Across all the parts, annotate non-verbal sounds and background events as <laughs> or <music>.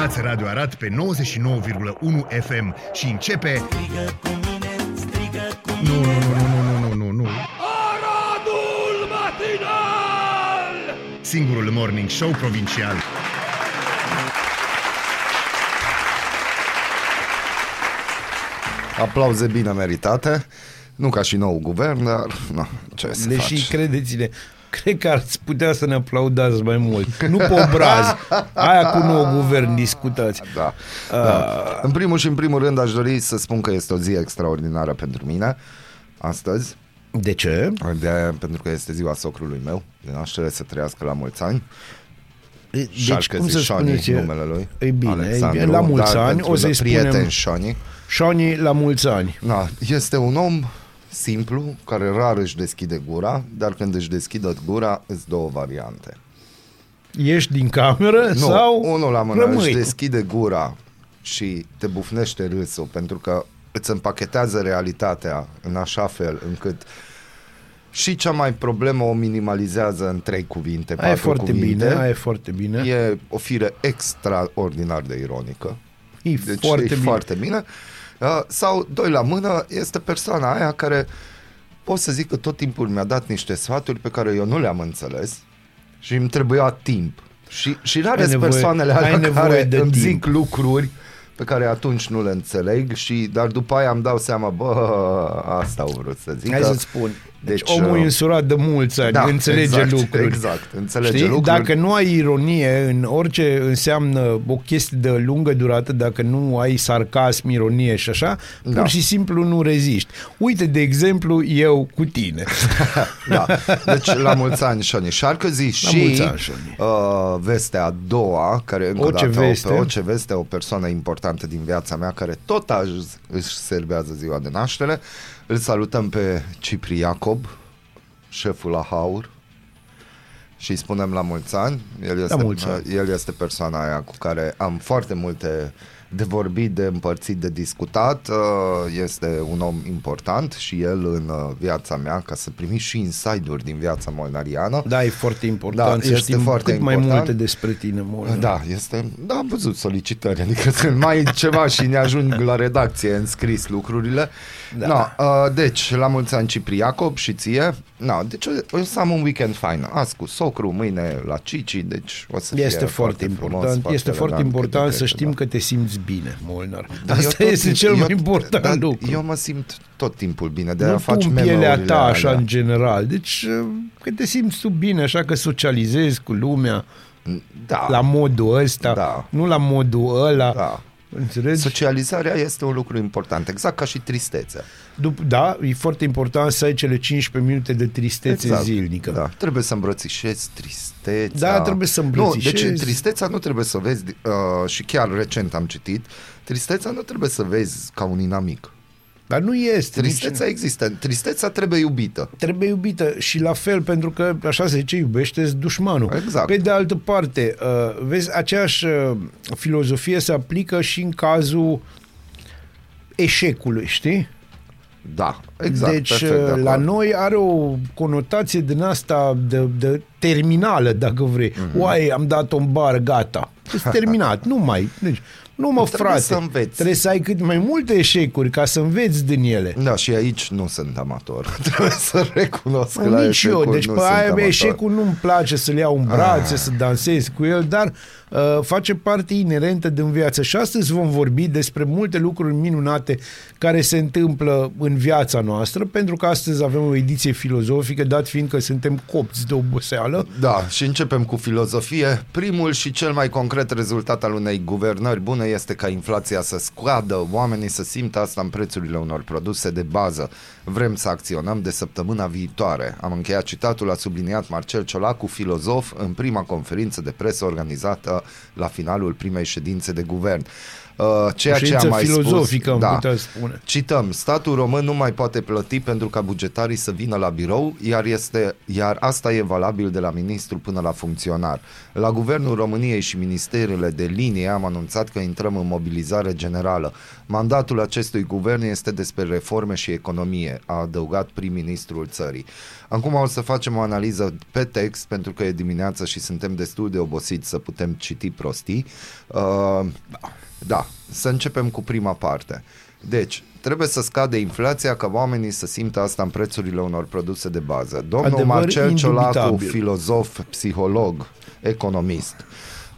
Ascultați Radio Arat pe 99,1 FM și începe... Strigă cu mine, strigă cu Nu, nu, nu, nu, nu, nu, nu, nu. Aradul matinal! Singurul morning show provincial. Aplauze bine meritate. Nu ca și nou guvern, dar nu, ce să Deși, faci? credeți-ne, <laughs> cred că ați putea să ne aplaudați mai mult. Nu pe obraz. Aia cu nou guvern discutați. Da, da. În primul și în primul rând aș dori să spun că este o zi extraordinară pentru mine astăzi, De ce? de, pentru că este ziua socrului meu, de naștere să trăiască la mulți ani. Deci, Șarcă cum să Shani, spuneți? numele lui. E bine, e Alexandru, bine. La mulți dar ani pentru o să-i prieten spunem Shani. Shani la mulți ani. Da, este un om simplu, care rar își deschide gura, dar când își deschide gura, îți două variante. Ești din cameră Nu, sau unul la mână rămâi? își deschide gura și te bufnește râsul pentru că îți împachetează realitatea în așa fel încât și cea mai problemă o minimalizează în trei cuvinte, Aia e patru foarte cuvinte. bine, aia e foarte bine. E o fire extraordinar de ironică. E Deci foarte e bine. foarte bine. Uh, Sau, doi la mână, este persoana aia care pot să zic că tot timpul mi-a dat niște sfaturi pe care eu nu le-am înțeles și îmi trebuia timp. Și, și rare Ai sunt nevoie- persoanele ai alea nevoie care de îmi timp. zic lucruri pe care atunci nu le înțeleg și dar după aia îmi dau seama, bă, asta au vrut să zic. Hai să-ți spun. Deci, Deci, omul uh, e însurat de mulți ani, da, înțelege exact, lucruri. exact, înțelege Știi? lucruri. Dacă nu ai ironie în orice înseamnă o chestie de lungă durată, dacă nu ai sarcasm, ironie și așa, pur Da. și simplu nu reziști. Uite, de exemplu, eu cu tine. <laughs> da. Deci la mulți ani Shani Șarcăzi și mulți ani, Shani. uh, vestea a doua, care încă o Oce dată Veste. pe Oce Veste, o persoană importantă din viața mea, care tot azi își serbează ziua de naștere. Îl salutăm pe Cipri Iacob, șeful la Haur, și îi spunem la mulți ani. El este, mulți ani. el este persoana aia cu care am foarte multe de vorbit, de împărțit, de discutat. Uh, Este un om important și el în uh, viața mea, ca să primiți și inside-uri din viața molnariană. Da, e foarte important Da, să este știm foarte cât mai important. multe despre tine, Molnar. Da, este, da, am văzut solicitări, adică când <laughs> mai ceva și ne ajung la redacție în scris lucrurile. Da. No, uh, deci, la mulți ani Cipri Iacob și ție. No, deci o, o să am un weekend fain. Azi cu socru, mâine la Cici, deci o să Este fie foarte frumos, important, este foarte elegant, important cât de să crede, știm da. că te simți bine, Molnar. Da, Asta eu tot este timp- cel mai eu- important da, lucru. Eu mă simt tot timpul bine, de nu a tu faci în pielea memoriile ta așa alea. în general. Deci uh, că te simți tu bine, așa că socializezi cu lumea Da, la modul ăsta, Da. nu la modul ăla. da. Înțelegi? Socializarea este un lucru important, exact ca și tristețea. Dup- da, e foarte important să ai cele 15 minute de tristețe zilnică. Da. Trebuie să îmbrățișezi tristețea. Da, trebuie să îmbrățișezi. Nu, deci tristețea nu trebuie să vezi, uh, și chiar recent am citit, tristețea nu trebuie să vezi ca un inamic. Dar nu este. Tristețea nici- există, tristețea trebuie iubită. trebuie iubită și la fel pentru că așa se zice iubește dușmanul. Exact. Pe de altă parte, uh, vezi, aceeași uh, filozofie se aplică și în cazul eșecului, știi? Da, exact. deci perfect de uh, acord. la noi are o conotație din asta de, de terminală, dacă vrei. Mhm. Mm-hmm. Oai, am dat-o în bar, gata. Este terminat, nu mai. Deci, nu mă, Trebuie frate. să înveți. Trebuie să ai cât mai multe eșecuri ca să înveți din ele. Da, și aici nu sunt amator. <laughs> Trebuie să recunosc că la Nici eu, eșecuri deci nu pe sunt aia amator. eșecul nu-mi place să-l iau în brațe, să dansez cu el, dar uh, face parte inerentă din viață. Și astăzi vom vorbi despre multe lucruri minunate care se întâmplă în viața noastră, pentru că astăzi avem o ediție filozofică, dat fiind că suntem copți de oboseală. Da, și începem cu filozofie. Primul și cel mai concret rezultat al unei guvernări bune este ca inflația să scoadă, oamenii să simtă asta în prețurile unor produse de bază. Vrem să acționăm de săptămâna viitoare. Am încheiat citatul, a subliniat Marcel Ciolacu, filozof, în prima conferință de presă organizată la finalul primei ședințe de guvern. Uh, ceea ce ședință am mai filozofică, spus, am putea spune. Cităm, statul român nu mai poate plăti pentru ca bugetarii să vină la birou, iar, este, iar asta e valabil de la ministru până la funcționar. La Guvernul României și ministerele de linie am anunțat că intrăm în mobilizare generală. Mandatul acestui guvern este despre reforme și economie, a adăugat prim-ministrul țării. Acum o să facem o analiză pe text, pentru că e dimineață și suntem destul de obosiți să putem citi prostii. Uh, da, să începem cu prima parte. Deci, trebuie să scade inflația ca oamenii să simtă asta în prețurile unor produse de bază. Domnul Adevăr Marcel Ciolacu, indubitabil. filozof, psiholog, economist,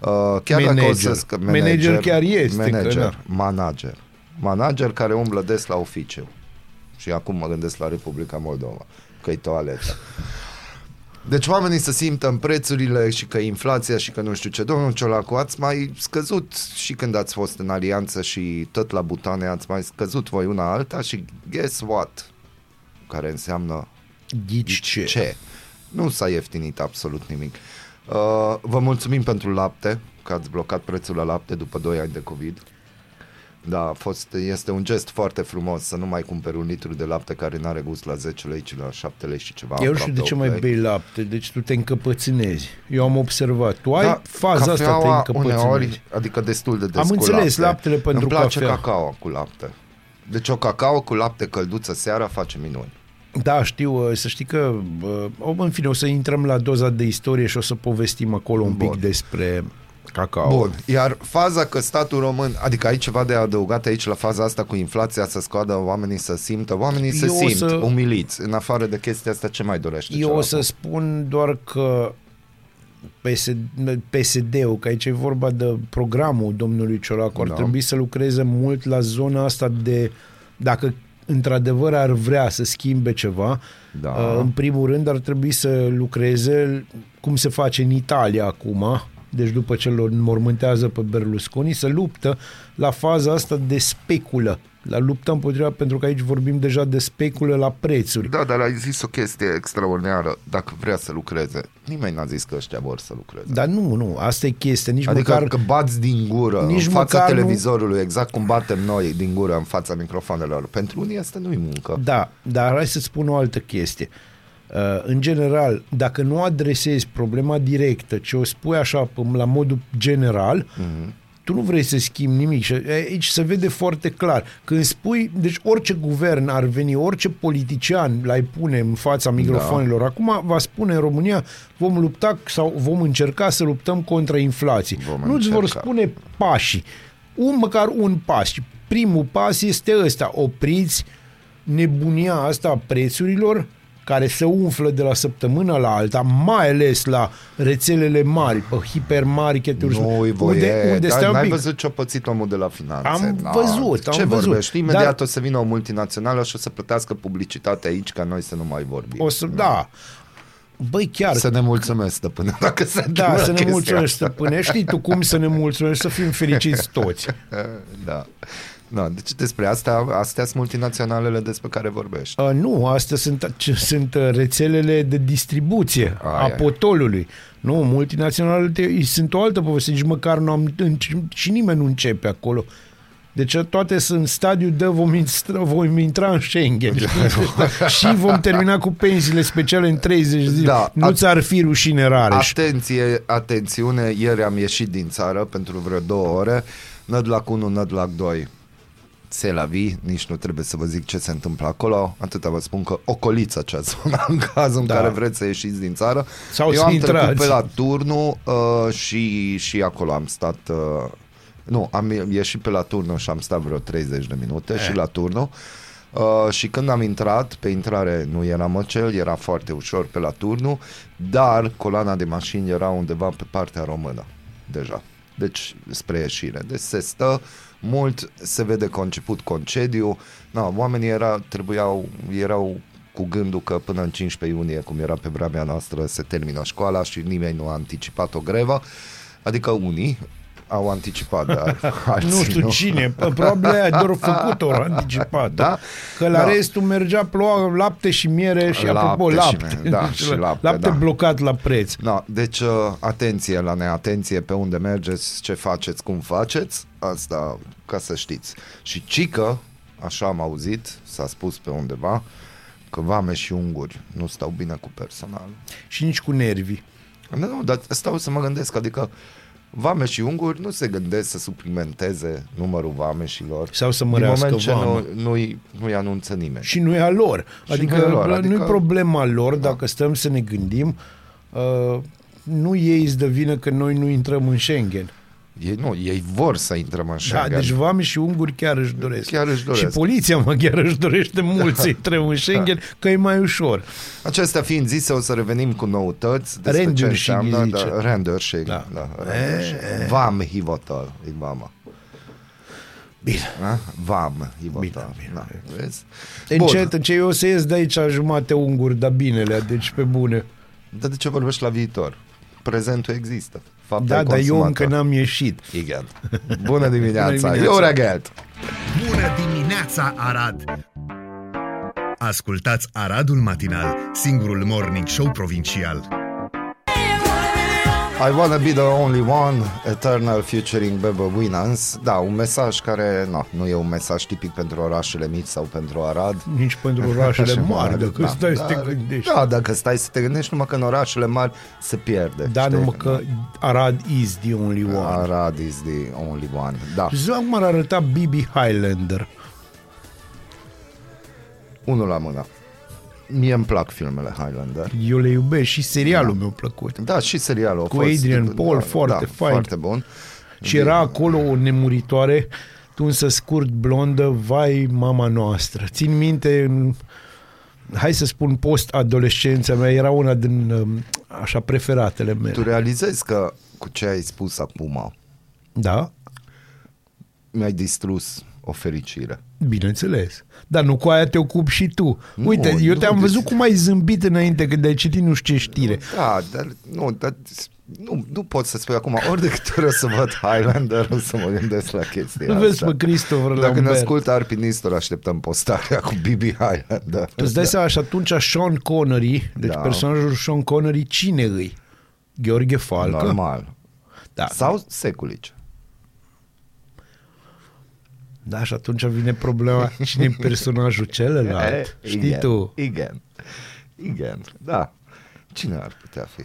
uh, chiar dacă o Manager. să scă- Manager chiar este, că manager, da. manager, manager care umblă des la oficiu. Și acum mă gândesc la Republica Moldova, că e toaletă. Deci oamenii să simtă în prețurile și că inflația și că nu știu ce. Domnul Ciolacu, ați mai scăzut și când ați fost în alianță și tot la butane ați mai scăzut voi una alta și guess what? Care înseamnă Ghici ce? ce? Nu s-a ieftinit absolut nimic. Uh, vă mulțumim pentru lapte, că ați blocat prețul la lapte după 2 ani de COVID. Da, a fost, este un gest foarte frumos să nu mai cumperi un litru de lapte care nu are gust la 10 lei, ci la 7 lei și ceva. Eu nu știu aproape de ce 8 mai lei. bei lapte, deci tu te încăpățânezi. Eu am observat. Tu ai Da, faza asta, te cafeaua încăpățânezi. uneori, adică destul de des Am cu înțeles, lapte. laptele pentru Îmi place cafea. cacao cu lapte. Deci o cacao cu lapte călduță seara face minuni. Da, știu, uh, să știi că, uh, în fine, o să intrăm la doza de istorie și o să povestim acolo un Bun. pic despre cacao. Bun, iar faza că statul român, adică ai ceva de adăugat aici la faza asta cu inflația, să scoadă oamenii să simtă, oamenii se Eu o simt să- umiliți. În afară de chestia asta, ce mai dorește? Eu Ciolacu? o să spun doar că PSD, PSD-ul, că aici e vorba de programul domnului Ciolacu, ar Da. trebui să lucreze mult la zona asta de, dacă într-adevăr ar vrea să schimbe ceva, Da. uh, în primul rând ar trebui să lucreze cum se face în Italia acum, deci după ce îl înmormântează pe Berlusconi, să luptă la faza asta de speculă. La luptă împotriva, pentru că aici vorbim deja de speculă la prețuri. Da, dar ai zis o chestie extraordinară. Dacă vrea să lucreze, nimeni n-a zis că ăștia vor să lucreze. Dar nu, nu, asta e chestia, nici Adică măcar... că bați din gură nici în fața măcar nu- televizorului, exact cum batem noi din gură în fața microfonelor. Pentru unii asta nu-i muncă. Da, dar hai să spun o altă chestie. Uh, în general, dacă nu adresezi problema directă, ci o spui așa p- la modul general, Mhm. tu nu vrei să schimbi nimic și aici se vede foarte clar. Când spui, deci orice guvern ar veni, orice politician l-ai pune în fața microfonelor, da. acum va spune în România vom lupta sau vom încerca să luptăm contra inflației. Vom Nu-ți vor încerca. spune pașii. Un, măcar un pas. Și primul pas este ăsta. Opriți nebunia asta a prețurilor care se umflă de la săptămână la alta, mai ales la rețelele mari, pe hipermarketuri. Nu-i voie, unde, unde dar stai un n-ai pic. văzut ce-a pățit omul de la finanțe. Am Na, văzut, am ce văzut. vorbești? Imediat Dar- o să vină o multinațională și o să plătească publicitate aici ca noi să nu mai vorbim. O să, da. Băi, chiar, Să ne mulțumesc, stăpâne, dacă se da, întâmplă să ne chestia mulțumești, asta. stăpâne. Știi tu cum să ne mulțumești, să fim fericiți toți. <laughs> Da. Da, deci despre asta, astea sunt multinaționalele despre care vorbești. Uh, nu, astea sunt, ce- sunt uh, rețelele de distribuție Aia a e. potolului. Nu, multinaționale te- sunt o altă poveste, nici măcar nu am, înci- și nimeni nu începe acolo. Deci toate sunt în stadiu de vom, intra, vom intra în Schengen <laughs> și vom termina cu pensiile speciale în 30 zile. Da, nu at- ți-ar fi rușine Rareș. Atenție, atențiune, ieri am ieșit din țară pentru vreo două ore, Nădlac 1, Nădlac 2. Se la vi, nici nu trebuie să vă zic ce se întâmplă acolo, atâta vă spun că ocolița cea zonă <laughs> în cazul în Da. care vreți să ieșiți din țară. Sau Eu să am intrați. trecut pe la turnul uh, și, și acolo am stat... Uh, nu, am ieșit pe la turnul și am stat vreo 30 de minute și la turnul. Uh, și când am intrat, pe intrare nu era măcel, era foarte ușor pe la turnul, dar coloana de mașini era undeva pe partea română, deja. Deci spre ieșire. Deci se stă mult, se vede conceput concediu. Na, oamenii era, trebuiau, erau cu gândul că până în 15 iunie, cum era pe vremea noastră, se termină școala și nimeni nu a anticipat o grevă, adică unii, au anticipat, dar <laughs> alții Nu știu cine, probabil aia doar făcut-o anticipat. Da? Că la Da. restul mergea ploua lapte și miere și apropo Lapte și lapte. miere, da, și lapte, lapte da. blocat la preț. Da, deci uh, atenție la neatenție pe unde mergeți, ce faceți, cum faceți, asta ca să știți. Și cică, așa am auzit, s-a spus pe undeva, că vame și unguri nu stau bine cu personal. Și nici cu nervii. Nu, nu, dar stau să mă gândesc, adică vame și unguri nu se gândesc să suplimenteze numărul vameșilor. Sau să Din mărească moment ce vama. nu, nu-i, nu-i anunță nimeni. Și nu e a lor. Și Adică, nu e a lor, nu adică- e problema lor, dacă stăm să ne gândim, uh, nu ei îți dă vină că noi nu intrăm în Schengen. Ei, nu, ei vor să intrăm în Da, Schengen. deci vame și unguri chiar își doresc. Chiar își doresc. Și poliția maghiară își dorește mult să intrăm în Schengen, că e mai ușor. Acestea fiind zise, o să revenim cu noutăți despre ce Randuri și înseamnă ghizice. da, randuri și Da. da. da randuri și- Vam hivotal, e vama. Bine. Da? Vam hivotal. Bine, Da. Vezi? Încet, încet, eu o să ies de aici jumate unguri, dar binele, deci pe bune. Dar de ce vorbești la viitor? Prezentul există. Faptul Da, ai dar eu consumat-o. încă n-am ieșit. Igen. Bună dimineața. Bună dimineața. Eu regelt. Bună dimineața, Arad! Ascultați Aradul Matinal, singurul morning show provincial. I wanna be the only one, Eternal featuring Bebe Winans. Da, un mesaj care no, nu e un mesaj tipic pentru orașele mici sau pentru Arad. Nici pentru <laughs> orașele Așa mari, dacă da, stai da, să te gândești. Da, dacă stai să te gândești, numai că în orașele mari se pierde. Da, știi? numai că Arad is the only one. Arad is the only one. Da, Și ziua cum ar arăta Bibi Highlander. unul la mână. Mie îmi plac filmele Highlander. Eu le iubesc și serialul mi-a plăcut. Da, și serialul a Cu fost, Adrian Paul, da, foarte da, fain. Foarte bun. Și era acolo o nemuritoare, tunsă scurt, blondă, vai, mama noastră. Țin minte, în, hai să spun, post-adolescența mea, era una din, um, așa, preferatele mele. Tu realizezi că cu ce ai spus acum Da? mi-ai distrus o fericire. Bineînțeles. Dar nu cu aia te ocupi și tu. Nu, Uite, eu nu, te-am deci- văzut cum ai zâmbit înainte când ai citit nu știu ce știre. Da, dar nu, dar nu, nu pot să spui acum, ori de câte ori o să văd Highlander, o să mă gândesc la chestia Îl asta. vezi pe Christopher Dacă ne Lambert. ascultă Arpi Nistor, așteptăm postarea cu Bibi Highlander. Tu îți dai seama și atunci Sean Connery, deci Da. personajul Sean Connery, cine îi? Gheorghe Falcă? Normal. Da. Sau Seculici. Da, și atunci vine problema <laughs> cine e personajul celălalt. Eh, Știi igen, tu? Igen. Igen, da. Cine ar putea fi?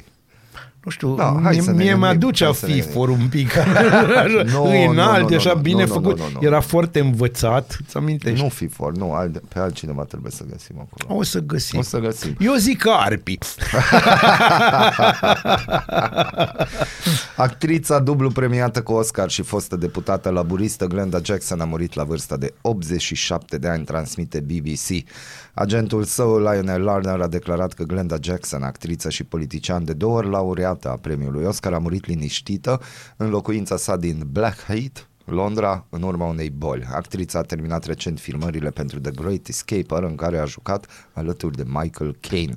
Nu știu, Da, da, hai mie, să ne mie gândim, mi-aduce a hai să ne fi gândim. for un pic. <laughs> așa, Nu, înalt, nu, nu, așa nu, bine nu, nu, făcut. nu, nu. Era foarte învățat, îți amintești? Nu fi for, nu, alt, pe altcineva trebuie să găsim acolo. O să găsim. O să găsim. Eu zic că arpi. <laughs> Actrița dublu premiată cu Oscar și fostă deputată laburistă Glenda Jackson a murit la vârsta de 87 de ani, transmite BBC. Agentul său, Lionel Larner, a declarat că Glenda Jackson, actriță și politician de două ori laureată a premiului Oscar, a murit liniștită în locuința sa din Blackheath, Londra, în urma unei boli. Actrița a terminat recent filmările pentru The Great Escaper, în care a jucat alături de Michael Caine.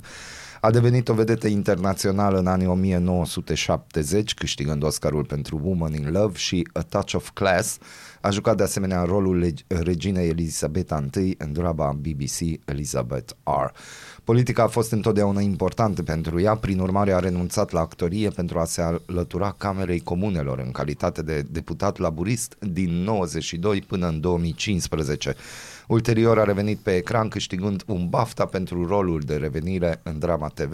A devenit o vedetă internațională în anii 1970, câștigând Oscarul pentru Woman in Love și A Touch of Class. A jucat de asemenea în rolul leg- reginei Elisabeta I în drama BBC Elizabeth R. Politica a fost întotdeauna importantă pentru ea, prin urmare a renunțat la actorie pentru a se alătura Camerei Comunelor în calitate de deputat laburist din 92 până în 2015. Ulterior a revenit pe ecran câștigând un BAFTA pentru rolul de revenire în drama TV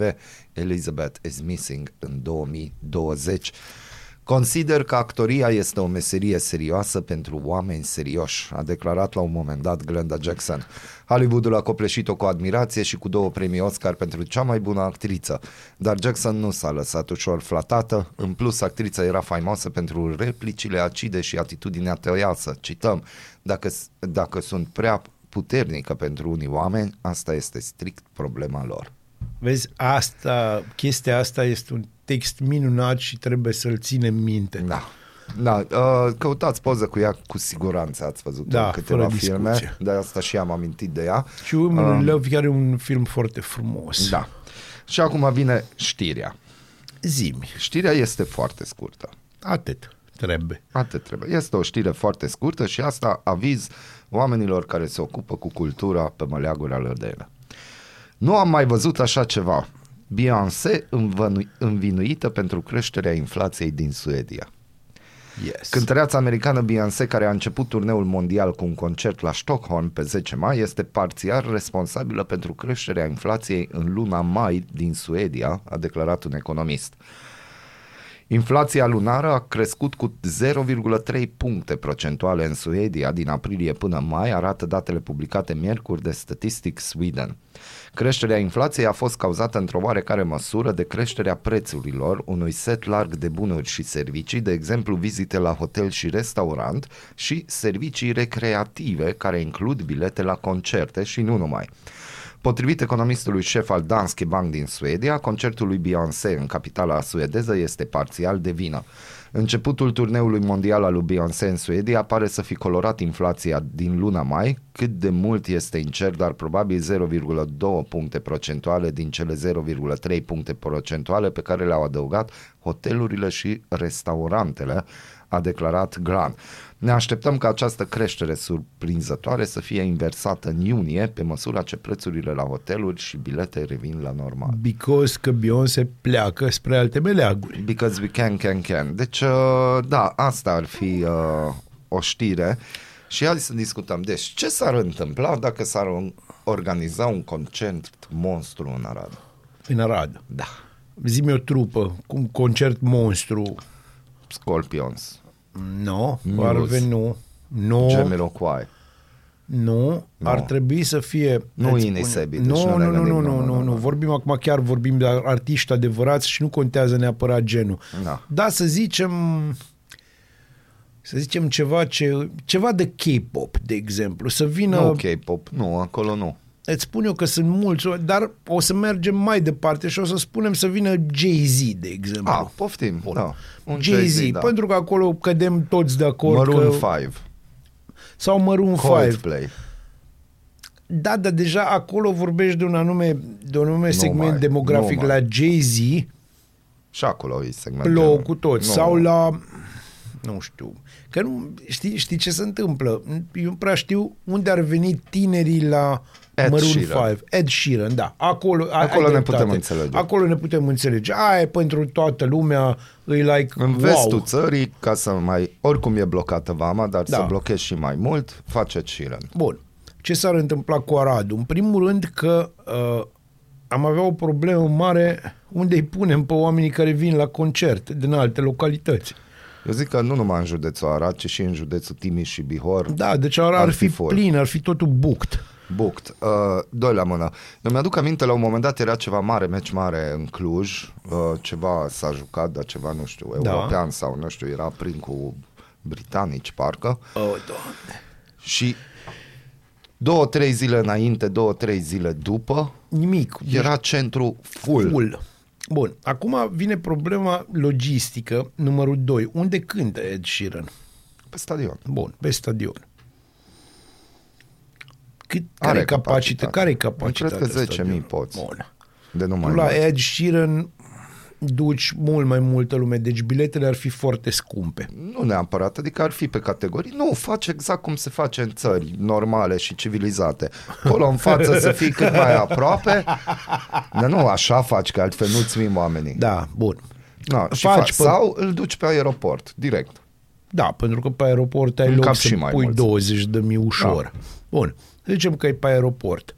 Elizabeth is Missing în 2020. Consider că actoria este o meserie serioasă pentru oameni serioși, a declarat la un moment dat Glenda Jackson. Hollywoodul a copleșit-o cu admirație și cu două premii Oscar pentru cea mai bună actriță, dar Jackson nu s-a lăsat ușor flatată, în plus actrița era faimoasă pentru replicile acide și atitudinea tăioasă, cităm, dacă, dacă sunt prea puternică pentru unii oameni, asta este strict problema lor. Vezi, asta, chestia asta este un text minunat și trebuie să-l ținem minte. Da. Da, uh, căutați poză cu ea, cu siguranță ați văzut Da, în câteva fără filme, discuție. de asta și am amintit de ea. Și Women Um, in Love chiar e un film foarte frumos. Da. Și acum vine știrea. Zimi. Știrea este foarte scurtă. Atât. Trebuie. Atât trebuie. Este o știre foarte scurtă și asta aviz oamenilor care se ocupă cu cultura pe măleaguri alădele. Nu am mai văzut așa ceva. Beyoncé învănu- învinuită pentru creșterea inflației din Suedia. Yes. Cântăreața americană Beyoncé, care a început turneul mondial cu un concert la Stockholm pe 10 mai, este parțial responsabilă pentru creșterea inflației în luna mai din Suedia, a declarat un economist. Inflația lunară a crescut cu 0,3 puncte procentuale în Suedia din aprilie până mai, arată datele publicate miercuri de Statistics Sweden. Creșterea inflației a fost cauzată într-o oarecare măsură de creșterea prețurilor unui set larg de bunuri și servicii, de exemplu vizite la hotel și restaurant și servicii recreative care includ bilete la concerte și nu numai. Potrivit economistului șef al Danske Bank din Suedia, concertul lui Beyoncé în capitala suedeză este parțial de vină. Începutul turneului mondial al lui Beyoncé în Suedia pare să fi colorat inflația din luna mai, cât de mult este incert, dar probabil 0,2 puncte procentuale din cele 0,3 puncte procentuale pe care le-au adăugat hotelurile și restaurantele, a declarat Gran. Ne așteptăm ca această creștere surprinzătoare să fie inversată în iunie, pe măsura ce prețurile la hoteluri și bilete revin la normal. Because că Beyoncé pleacă spre alte meleaguri. Because we can, can, can. Deci, uh, da, asta ar fi uh, o știre. Și hai să discutăm. Deci, ce s-ar întâmpla dacă s-ar organiza un concert monstru în Arad? În Arad. Da. Zi-mi o trupă cu un concert monstru. Scorpions, Nu, Muse. ar veni nu. Nu, Jamiroquai. nu, Nu. ar trebui să fie... Nu îți Inesebi, spun- deci nu nu, ne nu, nu, gândim, nu, nu, nu, nu, nu, nu. nu, vorbim acum chiar vorbim de artiști adevărați și nu contează neapărat genul. Da. Da, să zicem să zicem ceva ce, ceva de K-pop, de exemplu, să vină Nu K-pop, nu, acolo nu. Îți spun eu că sunt mulți, dar o să mergem mai departe și o să spunem să vină Jay-Z, de exemplu. Ah, poftim, da. Un Jay-Z, da. pentru că acolo cădem toți de acord Maroon că... 5, Sau Maroon 5. Coldplay. Da, dar deja acolo vorbești de un anume, de un anume segment mai, demografic nu la mai. Jay-Z, Și acolo e segmentul. plouă cu toți. Nu. Sau la... Nu știu. Că nu... Știi, știi ce se întâmplă? Eu nu prea știu unde ar veni tinerii la Ed Maroon Sheeran. 5. Ed Sheeran, da. Acolo, ai- Acolo ai ne dreptate. putem înțelege. Acolo ne putem înțelege. Aia e pentru toată lumea, îi like, În wow. vestul țării, ca să mai... Oricum e blocată vama, dar Da. să blochezi și mai mult, face Sheeran. Bun. Ce s-ar întâmpla cu Aradul? În primul rând că uh, am avea o problemă mare unde îi punem pe oamenii care vin la concert din alte localități. Eu zic că nu numai în județul Arad, ci și în județul Timiș și Bihor. Da, deci ar, ar, Ar fi, fi full. plin, ar fi totul booked. Booked. Uh, doi la mână. Eu mi-aduc aminte, la un moment dat era ceva mare, meci mare în Cluj, uh, ceva s-a jucat, dar ceva, nu știu, Da. european sau nu știu, era prin cu britanici, parcă. Oh, doamne. Și două, trei zile înainte, două, trei zile după, Nimic. era centru full. full. Bun, acum vine problema logistică numărul 2. Unde cântă Ed Sheeran? Pe stadion. Bun, pe stadion. Cât, Are care e capacitate? capacitate. Care e Eu capacitatea cred că 10.000 stadionului? poți. Bun. De numai Tu la noi. Ed Sheeran duci mult mai multă lume, deci biletele ar fi foarte scumpe. Nu neapărat, adică ar fi pe categorii. Nu, face exact cum se face în țări normale și civilizate. Acolo în față să fii cât mai aproape, <laughs> dar nu așa faci, că altfel nu-ți mii oamenii. Da, bun. No, și Faci faci, pe- Sau îl duci pe aeroport, direct. Da, pentru că pe aeroport ai În loc cap să și mai pui mulți. 20 de mii ușor. Da. Bun, să zicem că e pe aeroport.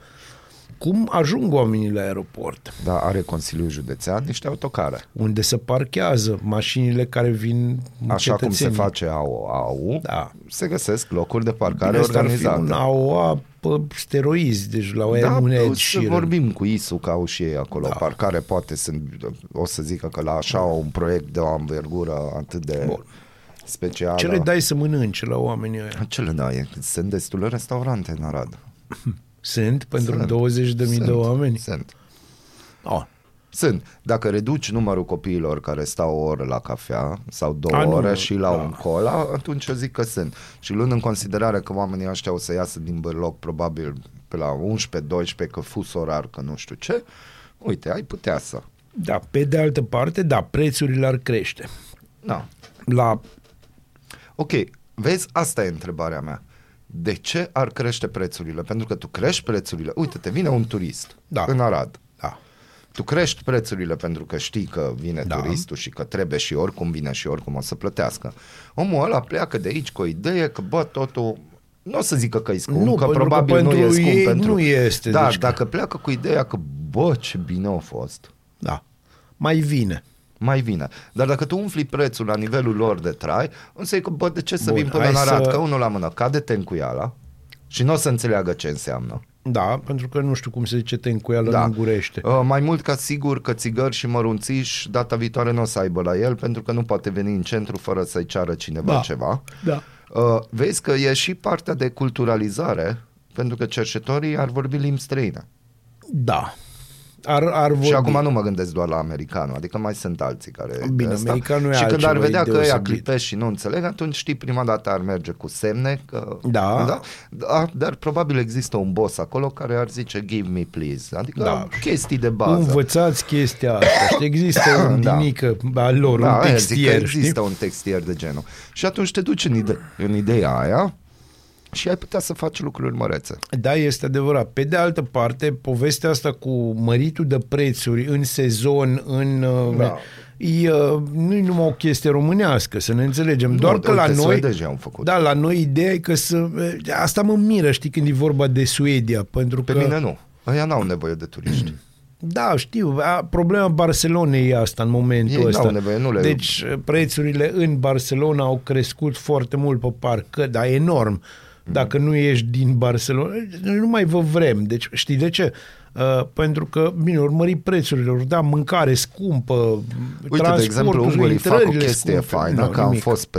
Cum ajung oamenii la aeroport? Dar are Consiliul Județean niște autocare. Unde se parchează mașinile care vin Așa cum se cetățenii? face AU, AU Da. se găsesc locuri de parcare Bine, asta ar fi organizate. un AOA pe steroizi, deci la Da, un Ed să Sheeran. vorbim cu ISU că au și ei acolo Da. da. parcare, poate sunt, o să zică că la așa un proiect de o anvergură atât de Bun. Specială. Ce le dai să mănânce la oamenii ăia? Ce le dai? Sunt destule restaurante în Arad. <laughs> Sunt pentru Sunt. 20 de mii de Sunt, oameni? Sunt. Oh. Sunt. Dacă reduci numărul copiilor care stau o oră la cafea sau două A, nu, ore și la da. un cola, atunci eu zic că sunt. Și luând în considerare că oamenii ăștia o să iasă din bărloc probabil pe la 11-12, că fus orar, că nu știu ce, uite, ai putea să. Da, pe de altă parte, da, prețurile ar crește. Da. La Ok, vezi, asta e întrebarea mea. De ce ar crește prețurile? Pentru că tu crești prețurile. Uite, te vine un turist Da. în Arad. Da. Tu crești prețurile pentru că știi că vine Da. da. turistul și că trebuie și oricum vine și oricum o să plătească. Omul ăla pleacă de aici cu o idee că, bă, totul nu o să zică că e scump, Nu, că pentru că probabil nu e pentru scump ei pentru... nu este, Da, deci- dacă pleacă cu ideea că, bă, ce bine a fost, Da. Mai vine. Mai vine. Dar dacă tu umfli prețul la nivelul lor de trai, înseamnă că, bă, de ce să Bun, vin până hai în Arad? să- Că unul la mână cade tencuiala și nu o să înțeleagă ce înseamnă. Da, pentru că nu știu cum se zice tencuială Da. în Ungurește. Uh, mai mult ca sigur că țigări și mărunțiș data viitoare nu o să aibă la el pentru că nu poate veni în centru fără să-i ceară cineva Da. ceva. Da. Uh, vezi că e și partea de culturalizare pentru că cercetorii ar vorbi limbi străine. Da. Ar, ar vorbi. Și acum nu mă gândesc doar la americanul, adică mai sunt alții care... Bine, ăsta. americanul e Și când ar altceva, vedea e că ea deosebit. clipește și nu înțeleg, atunci știi, prima dată ar merge cu semne, că... Da. da? da dar probabil există un boss acolo care ar zice give me please, adică Da. chestii de bază. Învățați chestia asta. știi? Există un <coughs> Da. dinică al lor, Da, un aia zic că textier, există știi? un textier de genul. Și atunci te duci în, ide- în ideea aia și ai putea să faci lucruri mărețe. Da, este adevărat. Pe de altă parte, povestea asta cu măritul de prețuri în sezon, în... Da. E, uh, nu e numai o chestie românească, să ne înțelegem. Doar Nu, că la uite, noi... suedezii au făcut. Da, la noi ideea e că să... Asta mă miră, știi, când e vorba de Suedia, pentru Pe că... mine nu. Ăia n-au nevoie de turiști. <clears throat> Da, știu. A, problema Barcelonei e asta în momentul Ei ăsta. n-au nevoie, nu le- Deci prețurile în Barcelona au crescut foarte mult pe parcă, dar enorm. Dacă nu ești din Barcelona, nu mai vă vrem. Deci știi de ce? Uh, pentru că, bine, urmări prețurile, ori da, mâncare scumpă, Uite, de exemplu, transporturile, ungurii fac o intrările chestie scumpe. faină, Nu, că am nimic. fost pe,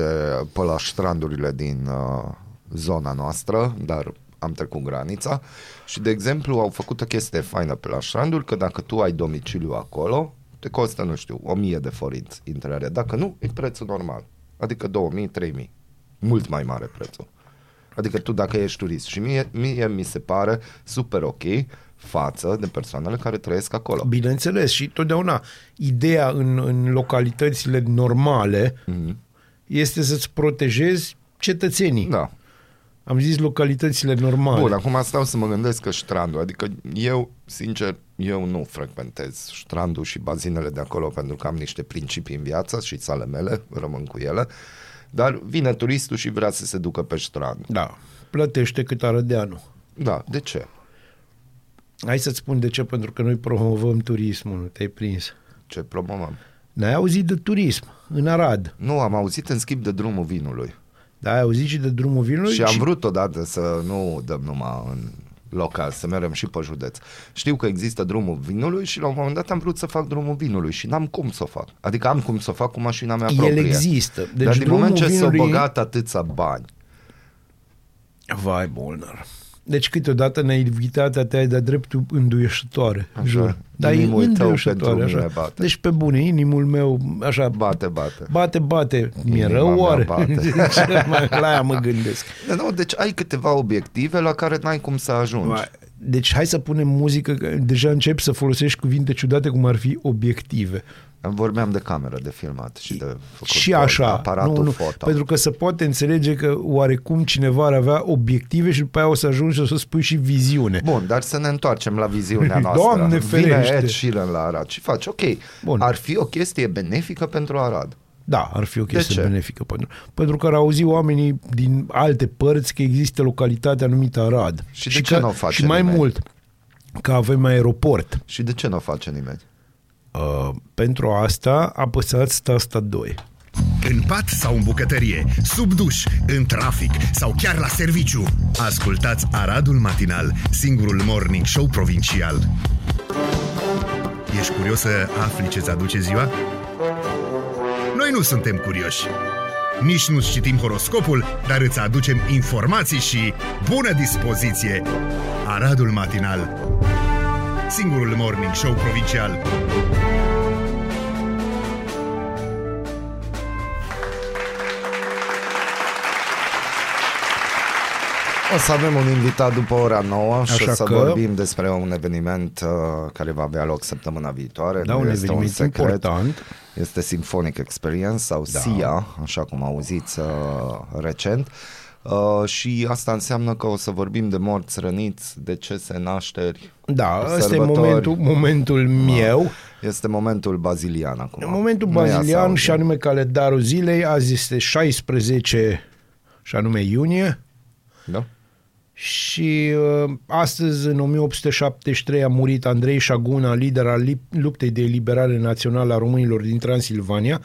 pe la strandurile din uh, zona noastră, dar am trecut granița și, de exemplu, au făcut o chestie faină pe la stranduri, că dacă tu ai domiciliu acolo, te costă, nu știu, 1000 de forinți intrarea. Dacă nu, e prețul normal. Adică 2000, 3000. Mult mai mare prețul. Adică tu dacă ești turist și mie, mie mi se pare super ok față de persoanele care trăiesc acolo. Bineînțeles, și totdeauna ideea în, în localitățile normale Mhm. este să-ți protejezi cetățenii. Da. Am zis localitățile normale. Bun, acum stau să mă gândesc că strandul, adică eu, sincer, eu nu frecventez strandul și bazinele de acolo pentru că am niște principii în viață și sale mele, rămân cu ele, dar vine turistul și vrea să se ducă pe strand. Da. Plătește cât arădeanu. Da, de ce? Hai să-ți spun de ce, pentru că noi promovăm turismul, nu te-ai prins. Ce promovăm? N-ai auzit de turism în Arad. Nu, am auzit în schimb de drumul vinului Da, ai auzit și de drumul vinului? și am vrut odată să nu dăm numai în local, să mergem și pe județ. Știu că există drumul vinului și la un moment dat am vrut să fac drumul vinului și n-am cum să o fac. Adică am cum să o fac cu mașina mea El proprie. există. Deci Dar din drumul moment ce s-au vinului- băgat atâția bani, Vai, Bolnar. Deci câteodată naivitatea te ai de dreptul înduieșătoare, Așa, jur. Dar e inimul tău înduieșătoare, pentru mine așa. bate. Deci pe bune, inimul meu, așa, bate, bate. bate, bate. Mi-e Inima rău mea oare? bate. <laughs> Ce mai- La aia mă gândesc. De nu, deci ai câteva obiective la care n-ai cum să ajungi. Vai, Deci hai să punem muzică, că deja începi să folosești cuvinte ciudate cum ar fi obiective. Vorbeam de cameră de filmat și de făcut și foto, așa, aparatul nu, nu, foto. pentru că se poate înțelege că oarecum cineva ar avea obiective și după aia o să ajungi și o să spui și viziune. Bun, dar să ne întoarcem la viziunea <laughs> noastră. Doamne Vine ferește! Ed Sheeran la Arad și faci, ok, Bun. ar fi o chestie benefică pentru Arad. Da, ar fi o chestie ce? benefică pentru, pentru că ar auzi oamenii din alte părți că există localitatea numită Arad. Și de ce că, nu o face Și mai nimeni? mult, că avem aeroport. Și de ce nu o face nimeni? Uh, pentru asta apăsați tasta 2. În pat sau în bucătărie, sub duș, în trafic sau chiar la serviciu. Ascultați Aradul Matinal, singurul morning show provincial. Ești curios să afli ce-ți aduce ziua? Noi nu suntem curioși. Nici nu citim horoscopul, dar îți aducem informații și bună dispoziție. Aradul Matinal, singurul morning show provincial. O să avem un invitat după ora 9 și Așa o să că- vorbim despre un eveniment uh, care va avea loc săptămâna viitoare. Da, Nu un este eveniment secret. important. Este Symphonic Experience sau da. SIA, așa cum auziți uh, recent. Uh, și asta înseamnă că o să vorbim de morți răniți, decese, nașteri, Da, ăsta e sărbători. momentul, momentul meu. Este momentul bazilian acum. În momentul Nu ia să bazilian auzim. și anume calendarul zilei, azi este 16 și anume iunie Da? și uh, astăzi în 1873 a murit Andrei Șaguna, lider al lip- luptei de eliberare națională a românilor din Transilvania.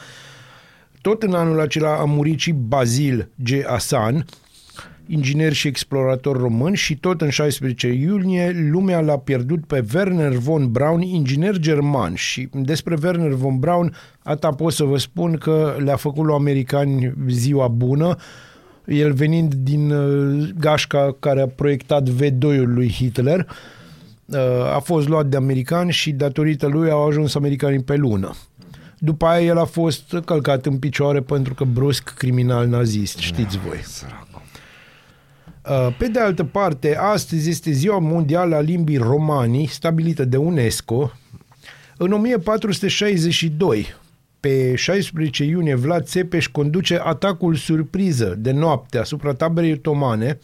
Tot în anul acela a murit și Bazil G. Asan, inginer și explorator român și tot în 16 iunie lumea l-a pierdut pe Werner von Braun, inginer german și despre Werner von Braun ata pot să vă spun că le-a făcut lui americani ziua bună el venind din uh, gașca care a proiectat V2-ul lui Hitler uh, a fost luat de americani și datorită lui au ajuns americanii pe lună. După aia el a fost călcat în picioare pentru că brusc criminal nazist, știți voi. Săracul. Uh, Pe de altă parte, astăzi este Ziua Mondială a Limbii Romanii, stabilită de UNESCO. În 1462, pe 16 iunie, Vlad Țepeș conduce atacul surpriză de noapte asupra taberei otomane,